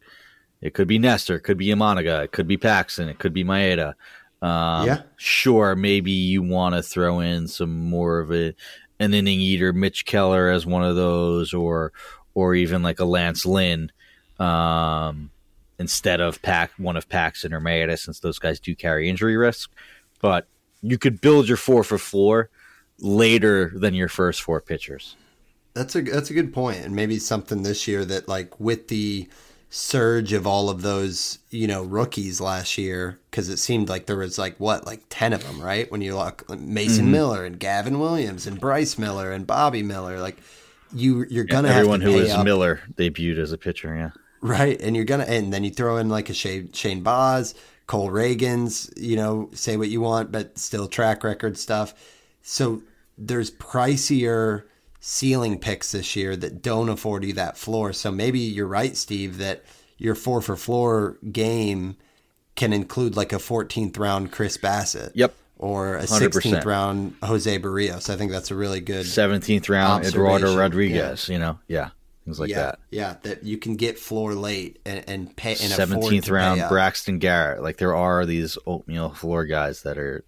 it could be Nestor, it could be Imanaga, it could be Paxton, it could be Maeda. Um, Yeah. Sure, maybe you want to throw in some more of a an inning eater, Mitch Keller as one of those, or or even like a Lance Lynn um, instead of Pack one of Paxton or Maeda, since those guys do carry injury risk. But you could build your four for floor later than your first four pitchers. That's a that's a good point, and maybe something this year that like with the surge of all of those you know rookies last year because it seemed like there was like what like 10 of them right when you look Mason Mm-hmm. Miller and Gavin Williams and Bryce Miller and Bobby Miller like you you're gonna Everyone who was up, Miller debuted as a pitcher. Yeah. right and you're gonna and then you throw in like a Shane, Shane Baz Cole Ragans you know say what you want but still track record stuff so there's pricier ceiling picks this year that don't afford you that floor. So maybe you're right, Steve, that your four for floor game can include like a 14th round Chris Bassitt. Yep. Or a 100%. 16th round Jose Berrios. I think that's a really good. Seventeenth round Eduardo Rodriguez. You know, yeah, things like yeah, that. yeah, that you can get floor late and, and pay and afford Seventeenth round pay up. Braxton Garrett. Like there are these oatmeal floor guys that are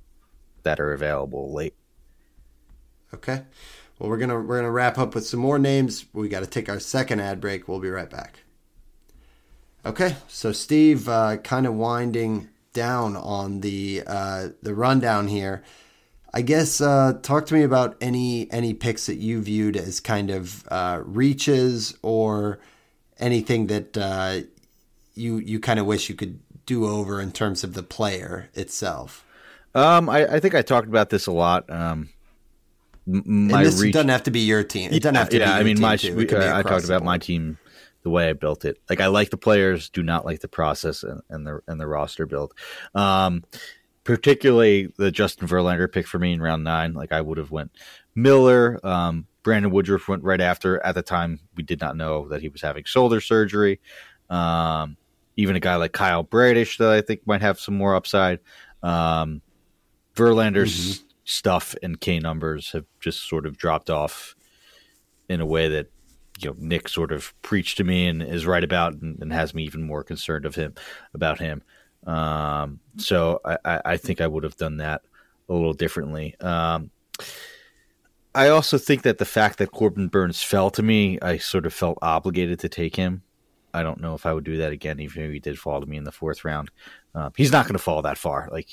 that are available late. Okay. Well, we're gonna we're gonna wrap up with some more names. We got to take our second ad break. We'll be right back. Okay, so Steve, uh, kind of winding down on the uh, the rundown here. I guess uh, talk to me about any any picks that you viewed as kind of uh, reaches or anything that uh, you you kind of wish you could do over in terms of the player itself. Um, I, I think I talked about this a lot. Um, my and this reach, doesn't have to be your team. It doesn't have to. yeah, be I your mean, team my we- could I talked about my team the way I built it. Like I like the players, do not like the process and, and the and the roster build. Um, particularly the Justin Verlander pick for me in round nine. Like I would have went Miller. Um, Brandon Woodruff went right after. At the time, we did not know that he was having shoulder surgery. Um, even a guy like Kyle Bradish that I think might have some more upside. Um, Verlander's stuff and K numbers have just sort of dropped off in a way that you know Nick sort of preached to me and is right about and, and has me even more concerned of him about him. Um, so I, I, think I would have done that a little differently. Um, I also think that the fact that Corbin Burnes fell to me, I sort of felt obligated to take him. I don't know if I would do that again, even if he did fall to me in the fourth round. Uh, he's not going to fall that far. Like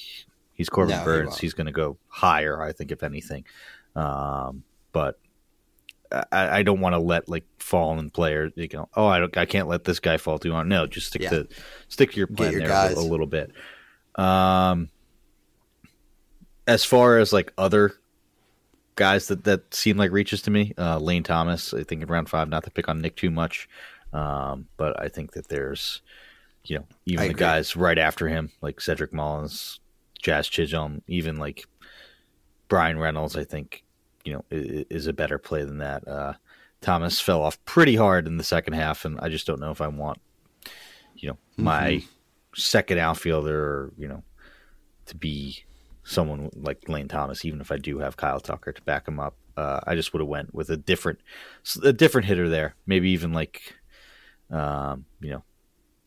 he's Corbin No, Burnes, won't. he's going to go higher, I think, if anything. Um, but I, I don't want to let like fallen players. You know, oh, I don't, I can't let this guy fall too hard. No, just stick Yeah. to stick to your plan your there guys. a, a little bit. Um, as far as like other guys that that seem like reaches to me, uh, Lane Thomas, I think in round five, not to pick on Nick too much, um, but I think that there's, you know, even I the agree. guys right after him, like Cedric Mullins, Jazz Chisholm, even like Bryan Reynolds, I think, you know, is, a better play than that. Uh, Thomas fell off pretty hard in the second half, and I just don't know if I want, you know, my second outfielder, you know, to be someone like Lane Thomas, even if I do have Kyle Tucker to back him up. Uh, I just would have went with a different, a different hitter there. Maybe even like, um, you know,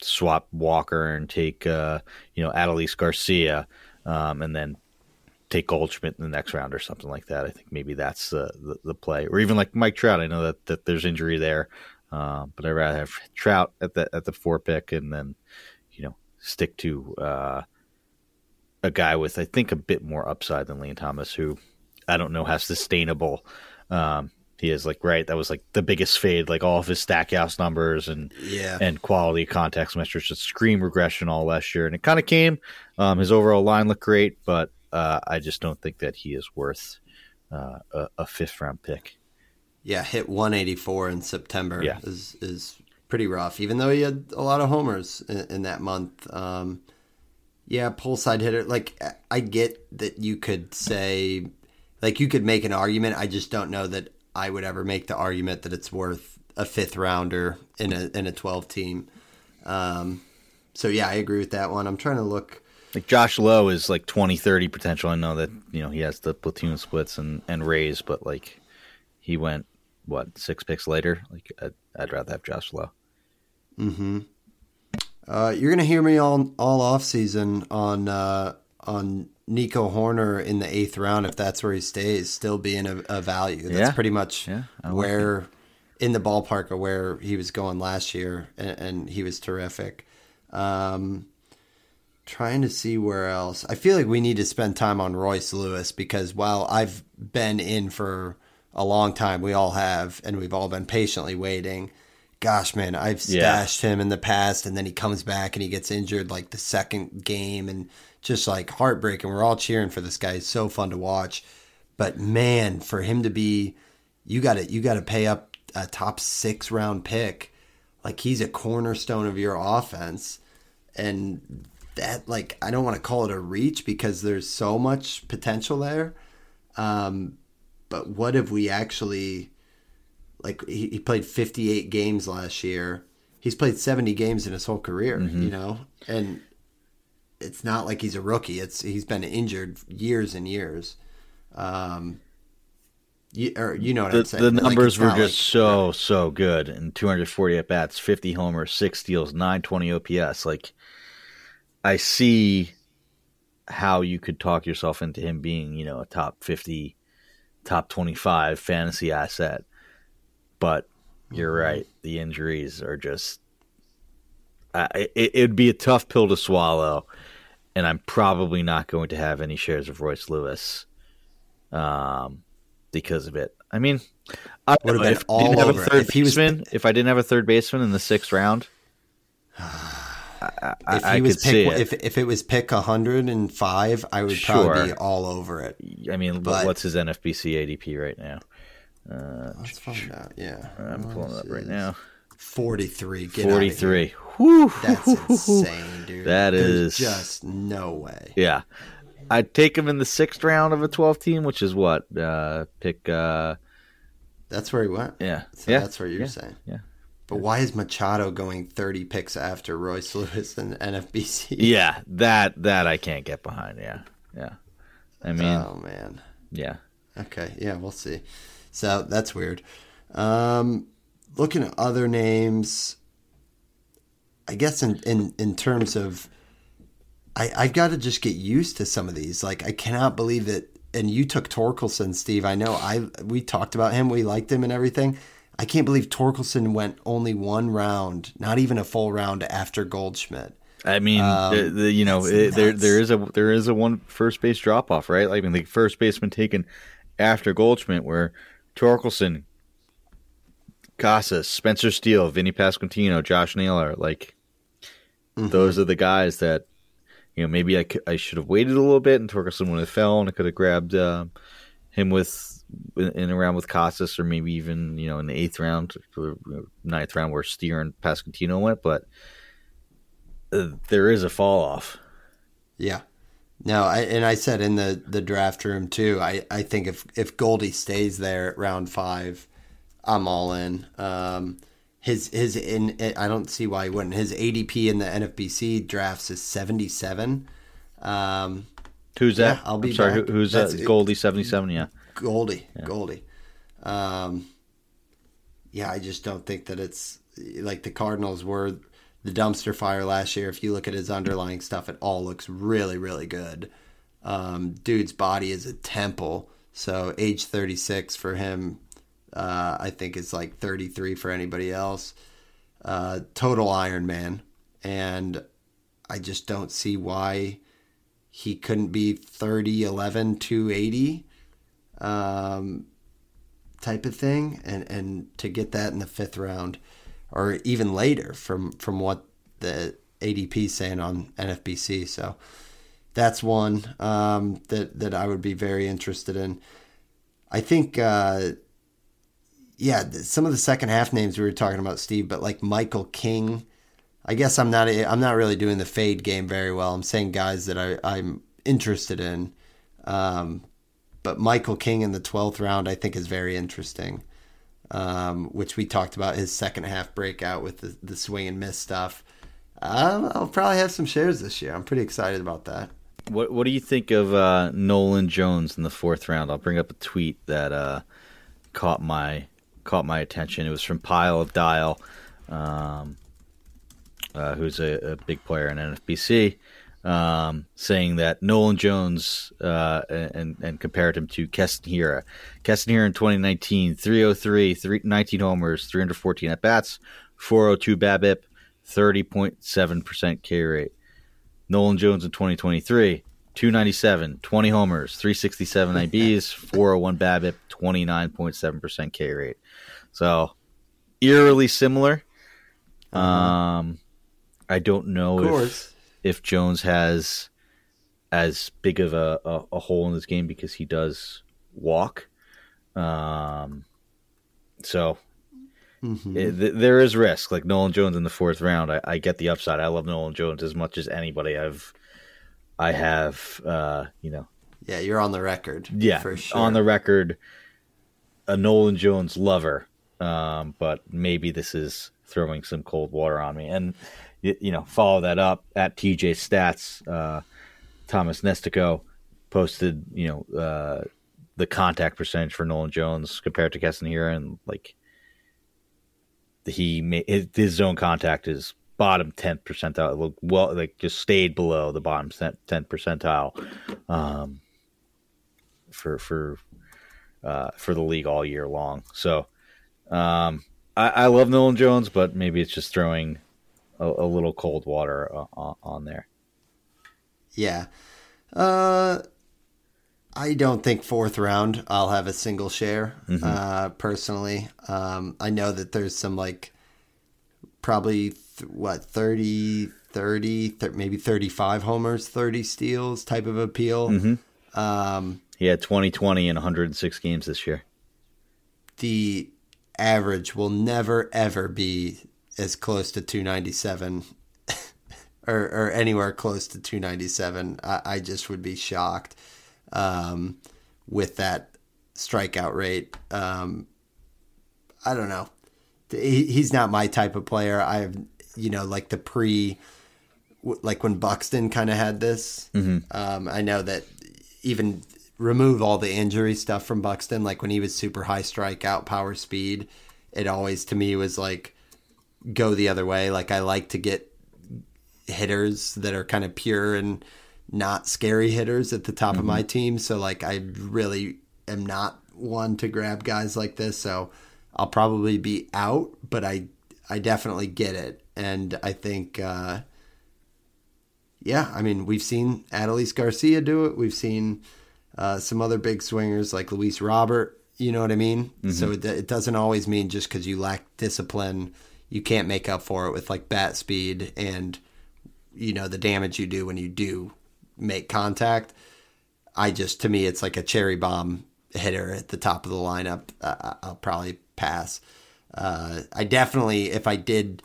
swap Walker and take, uh, you know, Adolis Garcia, um, and then take Goldschmidt in the next round or something like that. I think maybe that's the, the, the play, or even like Mike Trout. I know that, that there's injury there, um, but I'd rather have Trout at the at the four pick and then, you know, stick to uh, a guy with I think a bit more upside than Lane Thomas, who I don't know how sustainable um, he is. Like right, that was like the biggest fade. Like all of his Statcast numbers and Yeah. and quality context measures just scream regression all last year, and it kind of came. Um, his overall line looked great, but uh, I just don't think that he is worth uh, a, a fifth round pick. Yeah, hit 184 in September Yeah. is is pretty rough. Even though he had a lot of homers in, in that month. Um, yeah, pull side hitter. Like I get that you could say, like you could make an argument. I just don't know that I would ever make the argument that it's worth a fifth rounder in a in a 12 team. Um, so yeah, I agree with that one. I'm trying to look. Like Josh Lowe is like 20, 30 potential. I know that you know he has the platoon splits and and Rays, but like he went what six picks later. Like I'd, I'd rather have Josh Lowe. Uh, you're gonna hear me all all off season on uh, on Nico Hoerner in the eighth round if that's where he stays, still being a, a value. That's Yeah. pretty much Yeah, I like where in the ballpark of where he was going last year, and, and he was terrific. Um, trying to see where else. I feel like we need to spend time on Royce Lewis because while I've been in for a long time, we all have, and we've all been patiently waiting. Gosh, man, I've Yeah. him in the past, and then he comes back and he gets injured like the second game, and just like heartbreaking. We're all cheering for this guy. He's so fun to watch, but man, for him to be, you got to you got to pay up a top six round pick. Like he's a cornerstone of your offense, and that like I don't want to call it a reach because there's so much potential there. Um, but what if we actually like he, he played 58 games last year. He's played 70 games in his whole career, you know, and it's not like he's a rookie. It's he's been injured years and years. Um, you, or you know what The, I'm saying? the numbers it's were just like- so so good. And 240 at bats, 50 homers, six steals, 920 OPS. Like I see how you could talk yourself into him being, you know, a top 50, top 25 fantasy asset. But you're Mm-hmm. right. The injuries are just. Uh, it, it'd be a tough pill to swallow, and I'm probably not going to have any shares of Royce Lewis, um, because of it. I mean, I Would've if been I didn't all have over a third If he was- baseman, if I didn't have a third baseman in the sixth round, I, if I was pick, it. if if it was pick 105, I would probably be all over it. I mean, but- what's his NFBC ADP right now? Let's find out. Yeah, I'm pulling it up right now. 43. Get 43. Whew. That's insane, dude. That is There's just no way. Yeah. I'd take him in the sixth round of a 12 team, which is what? Uh, pick, uh, That's where he went. yeah. So yeah. that's what you're yeah. saying. Yeah. But why is Machado going 30 picks after Royce Lewis and NFBC? Yeah. That, that I can't get behind. Yeah. Yeah. I mean, Oh man. yeah. Okay. Yeah, we'll see. So that's weird. Um, looking at other names, I guess in in in terms of, I I've got to just get used to some of these. Like I cannot believe that. And you took Torkelson, Steve. I know. I we talked about him. We liked him and everything. I can't believe Torkelson went only one round, not even a full round after Goldschmidt. I mean, the, the, you know, it, there there is a there is a one first base drop off, right? Like, I mean, the first baseman taken after Goldschmidt, where Torkelson, Casas, Spencer Steer, Vinny Pasquantino, Josh Naylor, like those are the guys that you know maybe I, could, I should have waited a little bit, and Torkelson would have fell, and I could have grabbed um, him with in in a round with Casas, or maybe even you know in the eighth round, ninth round, where Steer and Pasquantino went, but uh, there is a fall off. Yeah. No, I, and I said in the, the draft room too. I, I think if if Goldie stays there at round five, I'm all in. Um, his his in I don't see why he wouldn't. His ADP in the NFBC drafts is 77. Um, Who's that? Yeah, I'll be I'm sorry. back. Who, who's that? Goldie seventy seven. Yeah. Goldie, Goldie. Um, yeah, I just don't think that it's like the Cardinals were the dumpster fire last year. If you look at his underlying stuff, it all looks really, really good. Um, dude's body is a temple. So age 36 for him, uh, I think it's like 33 for anybody else. Uh, total Iron Man. And I just don't see why he couldn't be 30, 11, 280 um, type of thing. And, and to get that in the fifth round or even later from, from what the ADP saying on NFBC. So that's one um, that, that I would be very interested in. I think, uh, yeah, some of the second half names we were talking about, Steve, but like Michael King. I guess I'm not I'm not really doing the fade game very well. I'm saying guys that I, I'm interested in. Um, but Michael King in the 12th round, I think, is very interesting, um, which we talked about his second half breakout with the, the swing and miss stuff. Um, I'll probably have some shares this year. I'm pretty excited about that. What What do you think of uh, Nolan Jones in the fourth round? I'll bring up a tweet that uh, caught my caught my attention. It was from Pile of Dial, um, uh, who's a, a, big player in NFBC, um, saying that Nolan Jones uh, and and compared him to Keston Hiura. Keston Hiura in 2019, 303, three, 19 homers, 314 at bats, 402 BABIP, 30.7% K rate. Nolan Jones in 2023, 297, 20 homers, 367 IBs, 401 BABIP, 29.7% K rate. So eerily similar. Uh-huh. Um, I don't know if if Jones has as big of a, a, a, hole in this game because he does walk. Um, so mm-hmm. it, th- there is risk. Like Nolan Jones in the fourth round, I, I, get the upside. I love Nolan Jones as much as anybody. I've I have uh, you know. Yeah, you're on the record. Yeah, for sure. on the record, a Nolan Jones lover. Um, but maybe this is throwing some cold water on me. And you know, follow that up at TJ Stats. Uh, Thomas Nestico posted, you know, uh, the contact percentage for Nolan Jones compared to Keston Hiura, and like he made his, his zone contact is bottom 10 percentile. Well, like just stayed below the bottom 10 percentile um, for for uh, for the league all year long. So um, I, I, love Nolan Jones, but maybe it's just throwing a, a little cold water uh, on, on there. Yeah. Uh, I don't think fourth round I'll have a single share mm-hmm. uh, personally. Um, I know that there's some like probably th- what 30, 30, th- maybe 35 homers, 30 steals type of appeal. Mm-hmm. Um, he had 2020 in 106 games this year. The average will never ever be as close to 297 or, or anywhere close to 297. I, I just would be shocked um, with that strikeout rate. Um, I don't know. He, he's not my type of player. I have, you know, like the pre, like when Buxton kind of had this. Mm-hmm. Um, I know that even remove all the injury stuff from Buxton, like when he was super high strikeout, power speed, it always to me was like go the other way. Like I like to get hitters that are kind of pure and not scary hitters at the top mm-hmm. of my team. So like I really am not one to grab guys like this. So I'll probably be out, but I I definitely get it. And I think uh yeah, I mean, we've seen Adolis Garcia do it. We've seen uh, some other big swingers like Luis Robert. You know what I mean? Mm-hmm. So it, it doesn't always mean just because you lack discipline, you can't make up for it with like bat speed and you know the damage you do when you do make contact. I just to me it's like a cherry bomb hitter at the top of the lineup. Uh, I'll probably pass. Uh, I definitely if I did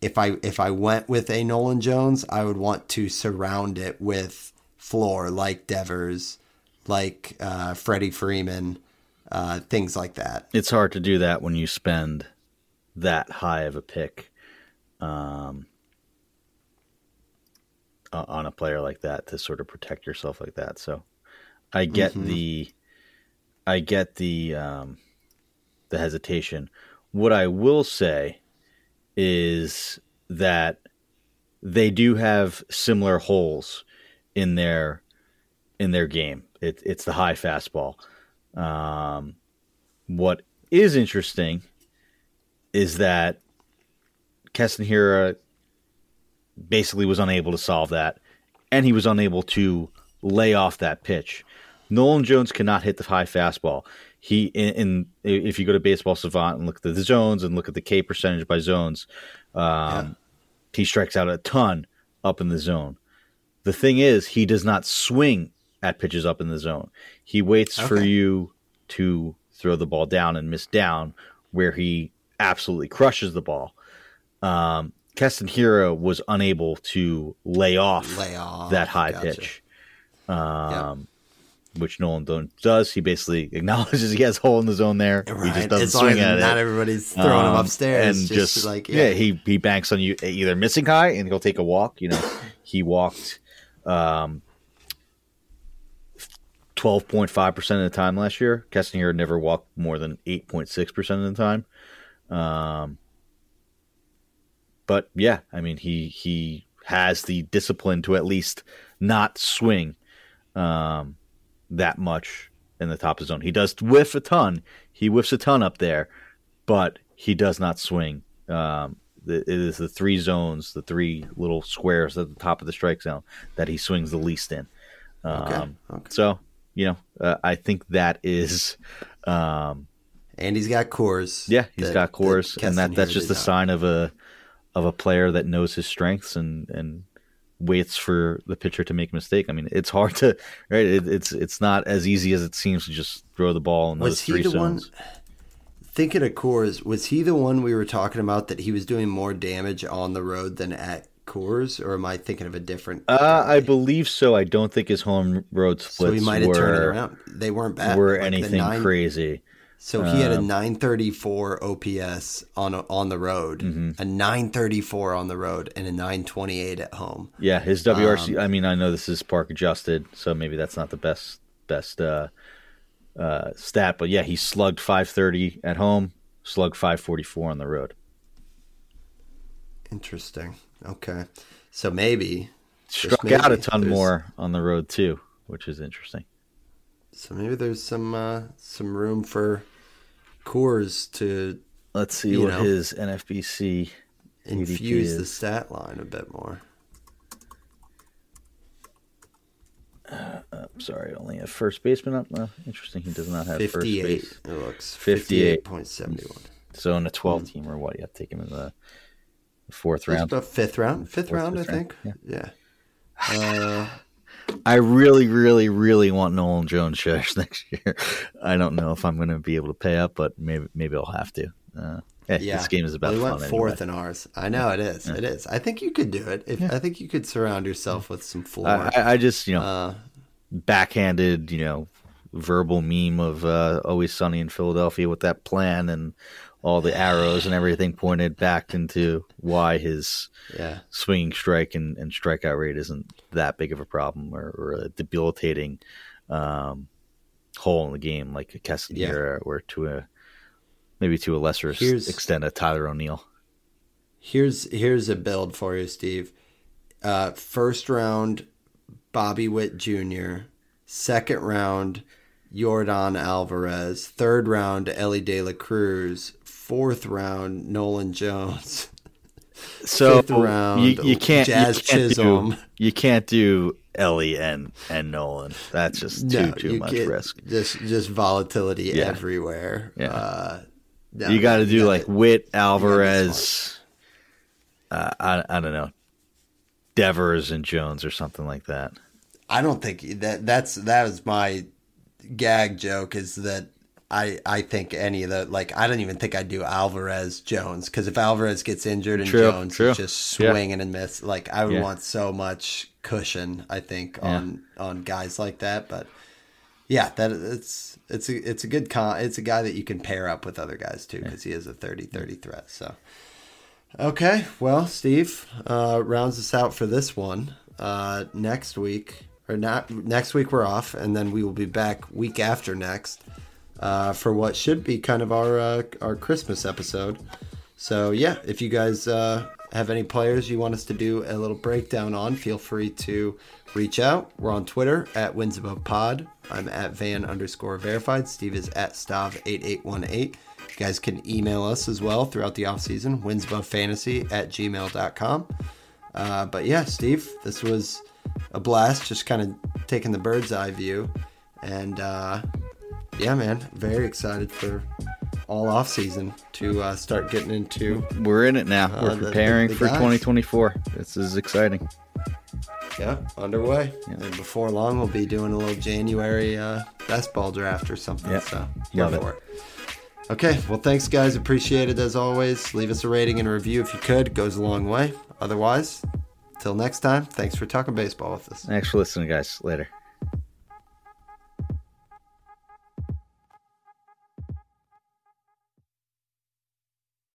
if I if I went with a Nolan Jones, I would want to surround it with floor like Devers, like uh, Freddie Freeman, uh, things like that. It's hard to do that when you spend that high of a pick. Um, on a player like that to sort of protect yourself like that. So I get mm-hmm. the I get the um, the hesitation. What I will say is that they do have similar holes in their in their game. It, it's the high fastball. Um, what is interesting is that Keston Hiura basically was unable to solve that, and he was unable to lay off that pitch. Nolan Jones cannot hit the high fastball. He in, in if you go to Baseball Savant and look at the zones and look at the K percentage by zones, um, yeah. he strikes out a ton up in the zone. The thing is, he does not swing at pitches up in the zone. He waits okay. for you to throw the ball down and miss down, where he absolutely crushes the ball. Um, Keston Hiura was unable to lay off, lay off that high gotcha. pitch. Um, yep which Nolan does. He basically acknowledges he has a hole in the zone there. Right. He just doesn't as swing at it. Not everybody's throwing um, him upstairs. And just, just like yeah. yeah. he he banks on you either missing high and he'll take a walk. You know, he walked um, twelve point five percent of the time last year. Kessinger never walked more than eight point six percent of the time. Um, but yeah, I mean he he has the discipline to at least not swing. Um, that much in the top of the zone. He does whiff a ton. He whiffs a ton up there, but he does not swing. Um, it is the three zones, the three little squares at the top of the strike zone that he swings the least in. Um, okay. okay. So, you know, uh, I think that is. Um, and he's got Coors. Yeah, he's that, got Coors, that and that that's just a sign of a of a player that knows his strengths and and waits for the pitcher to make a mistake. I mean, it's hard to right. It, it's it's not as easy as it seems to just throw the ball in those was three zones. One, thinking of Coors, was he the one we were talking about that he was doing more damage on the road than at Coors, or am I thinking of a different? Uh, I believe so. I don't think his home road splits. So he might have turned it around. They weren't bad. Were like anything nine, crazy? So he had a um, 934 OPS on on the road, mm-hmm. a 934 on the road, and a 928 at home. Yeah, his WRC. Um, I mean, I know this is park adjusted, so maybe that's not the best best uh, uh, stat, but yeah, he slugged 530 at home, slugged 544 on the road. Interesting. Okay, so maybe struck maybe, out a ton more on the road too, which is interesting. So maybe there's some uh, some room for Coors to let's see what know, his NFBC infuse the stat line a bit more. Uh, uh, sorry, only a first baseman up. Interesting, he does not have 58. first base. It looks fifty-eight point seventy-one. So in a twelve mm. team or what? You have to take him in the fourth round, fifth round, fifth round, fifth I think. Yeah. yeah. Uh, I really, really, really want Nolan Jones shares next year. I don't know if I'm going to be able to pay up, but maybe maybe I'll have to. Uh, hey, yeah. this game is about. Well, we went fourth anyway. in ours. I know it is. Yeah. It is. I think you could do it. If, yeah. I think you could surround yourself with some floor. I, I just you know uh, backhanded you know verbal meme of uh, always sunny in Philadelphia with that plan and all the arrows and everything pointed back into why his yeah. swinging strike and, and strikeout rate isn't that big of a problem or, or a debilitating um, hole in the game like a Keston yeah. or to a maybe to a lesser here's, extent a Tyler O'Neill. Here's here's a build for you, Steve. Uh, first round, Bobby Witt Jr. Second round, Yordan Alvarez. Third round, Elly De La Cruz fourth round, Nolan Jones. So Fifth round, you, you can't Jazz you can't Chisholm. Do, you can't do Elly and and Nolan. That's just too no, too much risk. Just just volatility yeah. everywhere. Yeah. Uh, no, you got to do like Witt Alvarez. Uh, I I don't know, Devers and Jones or something like that. I don't think that that's that was my gag joke is that I I think any of the like I don't even think I'd do Alvarez Jones because if Alvarez gets injured and true, Jones true. is just swinging yeah. and miss, like I would yeah. want so much cushion. I think on yeah. on guys like that, but yeah, that it's it's a it's a good con. It's a guy that you can pair up with other guys too because he is a 30-30 threat. So okay, well, Steve uh, rounds us out for this one. Uh, next week or not next week we're off, and then we will be back week after next uh, for what should be kind of our uh, our Christmas episode. So yeah, if you guys uh, have any players you want us to do a little breakdown on, feel free to reach out. We're on Twitter at Wins Above Pod. I'm at Van underscore verified. Steve is at Stav8818. You guys can email us as well throughout the off season, winsabove at gmail.com. Uh, but yeah, Steve, this was a blast. Just kind of taking the bird's eye view, and uh, yeah, man, very excited for all off season to uh, start getting into. We're in it now. We're Uh, the- preparing the for guys. 2024. This is exciting. Yeah, underway. Yeah. And before long, we'll be doing a little January uh, best ball draft or something. Yeah. So Love it. it. Okay, well, thanks, guys. Appreciate it as always. Leave us a rating and a review if you could. It Goes a long way. Otherwise, till next time, thanks for talking baseball with us. Thanks for listening, guys. Later.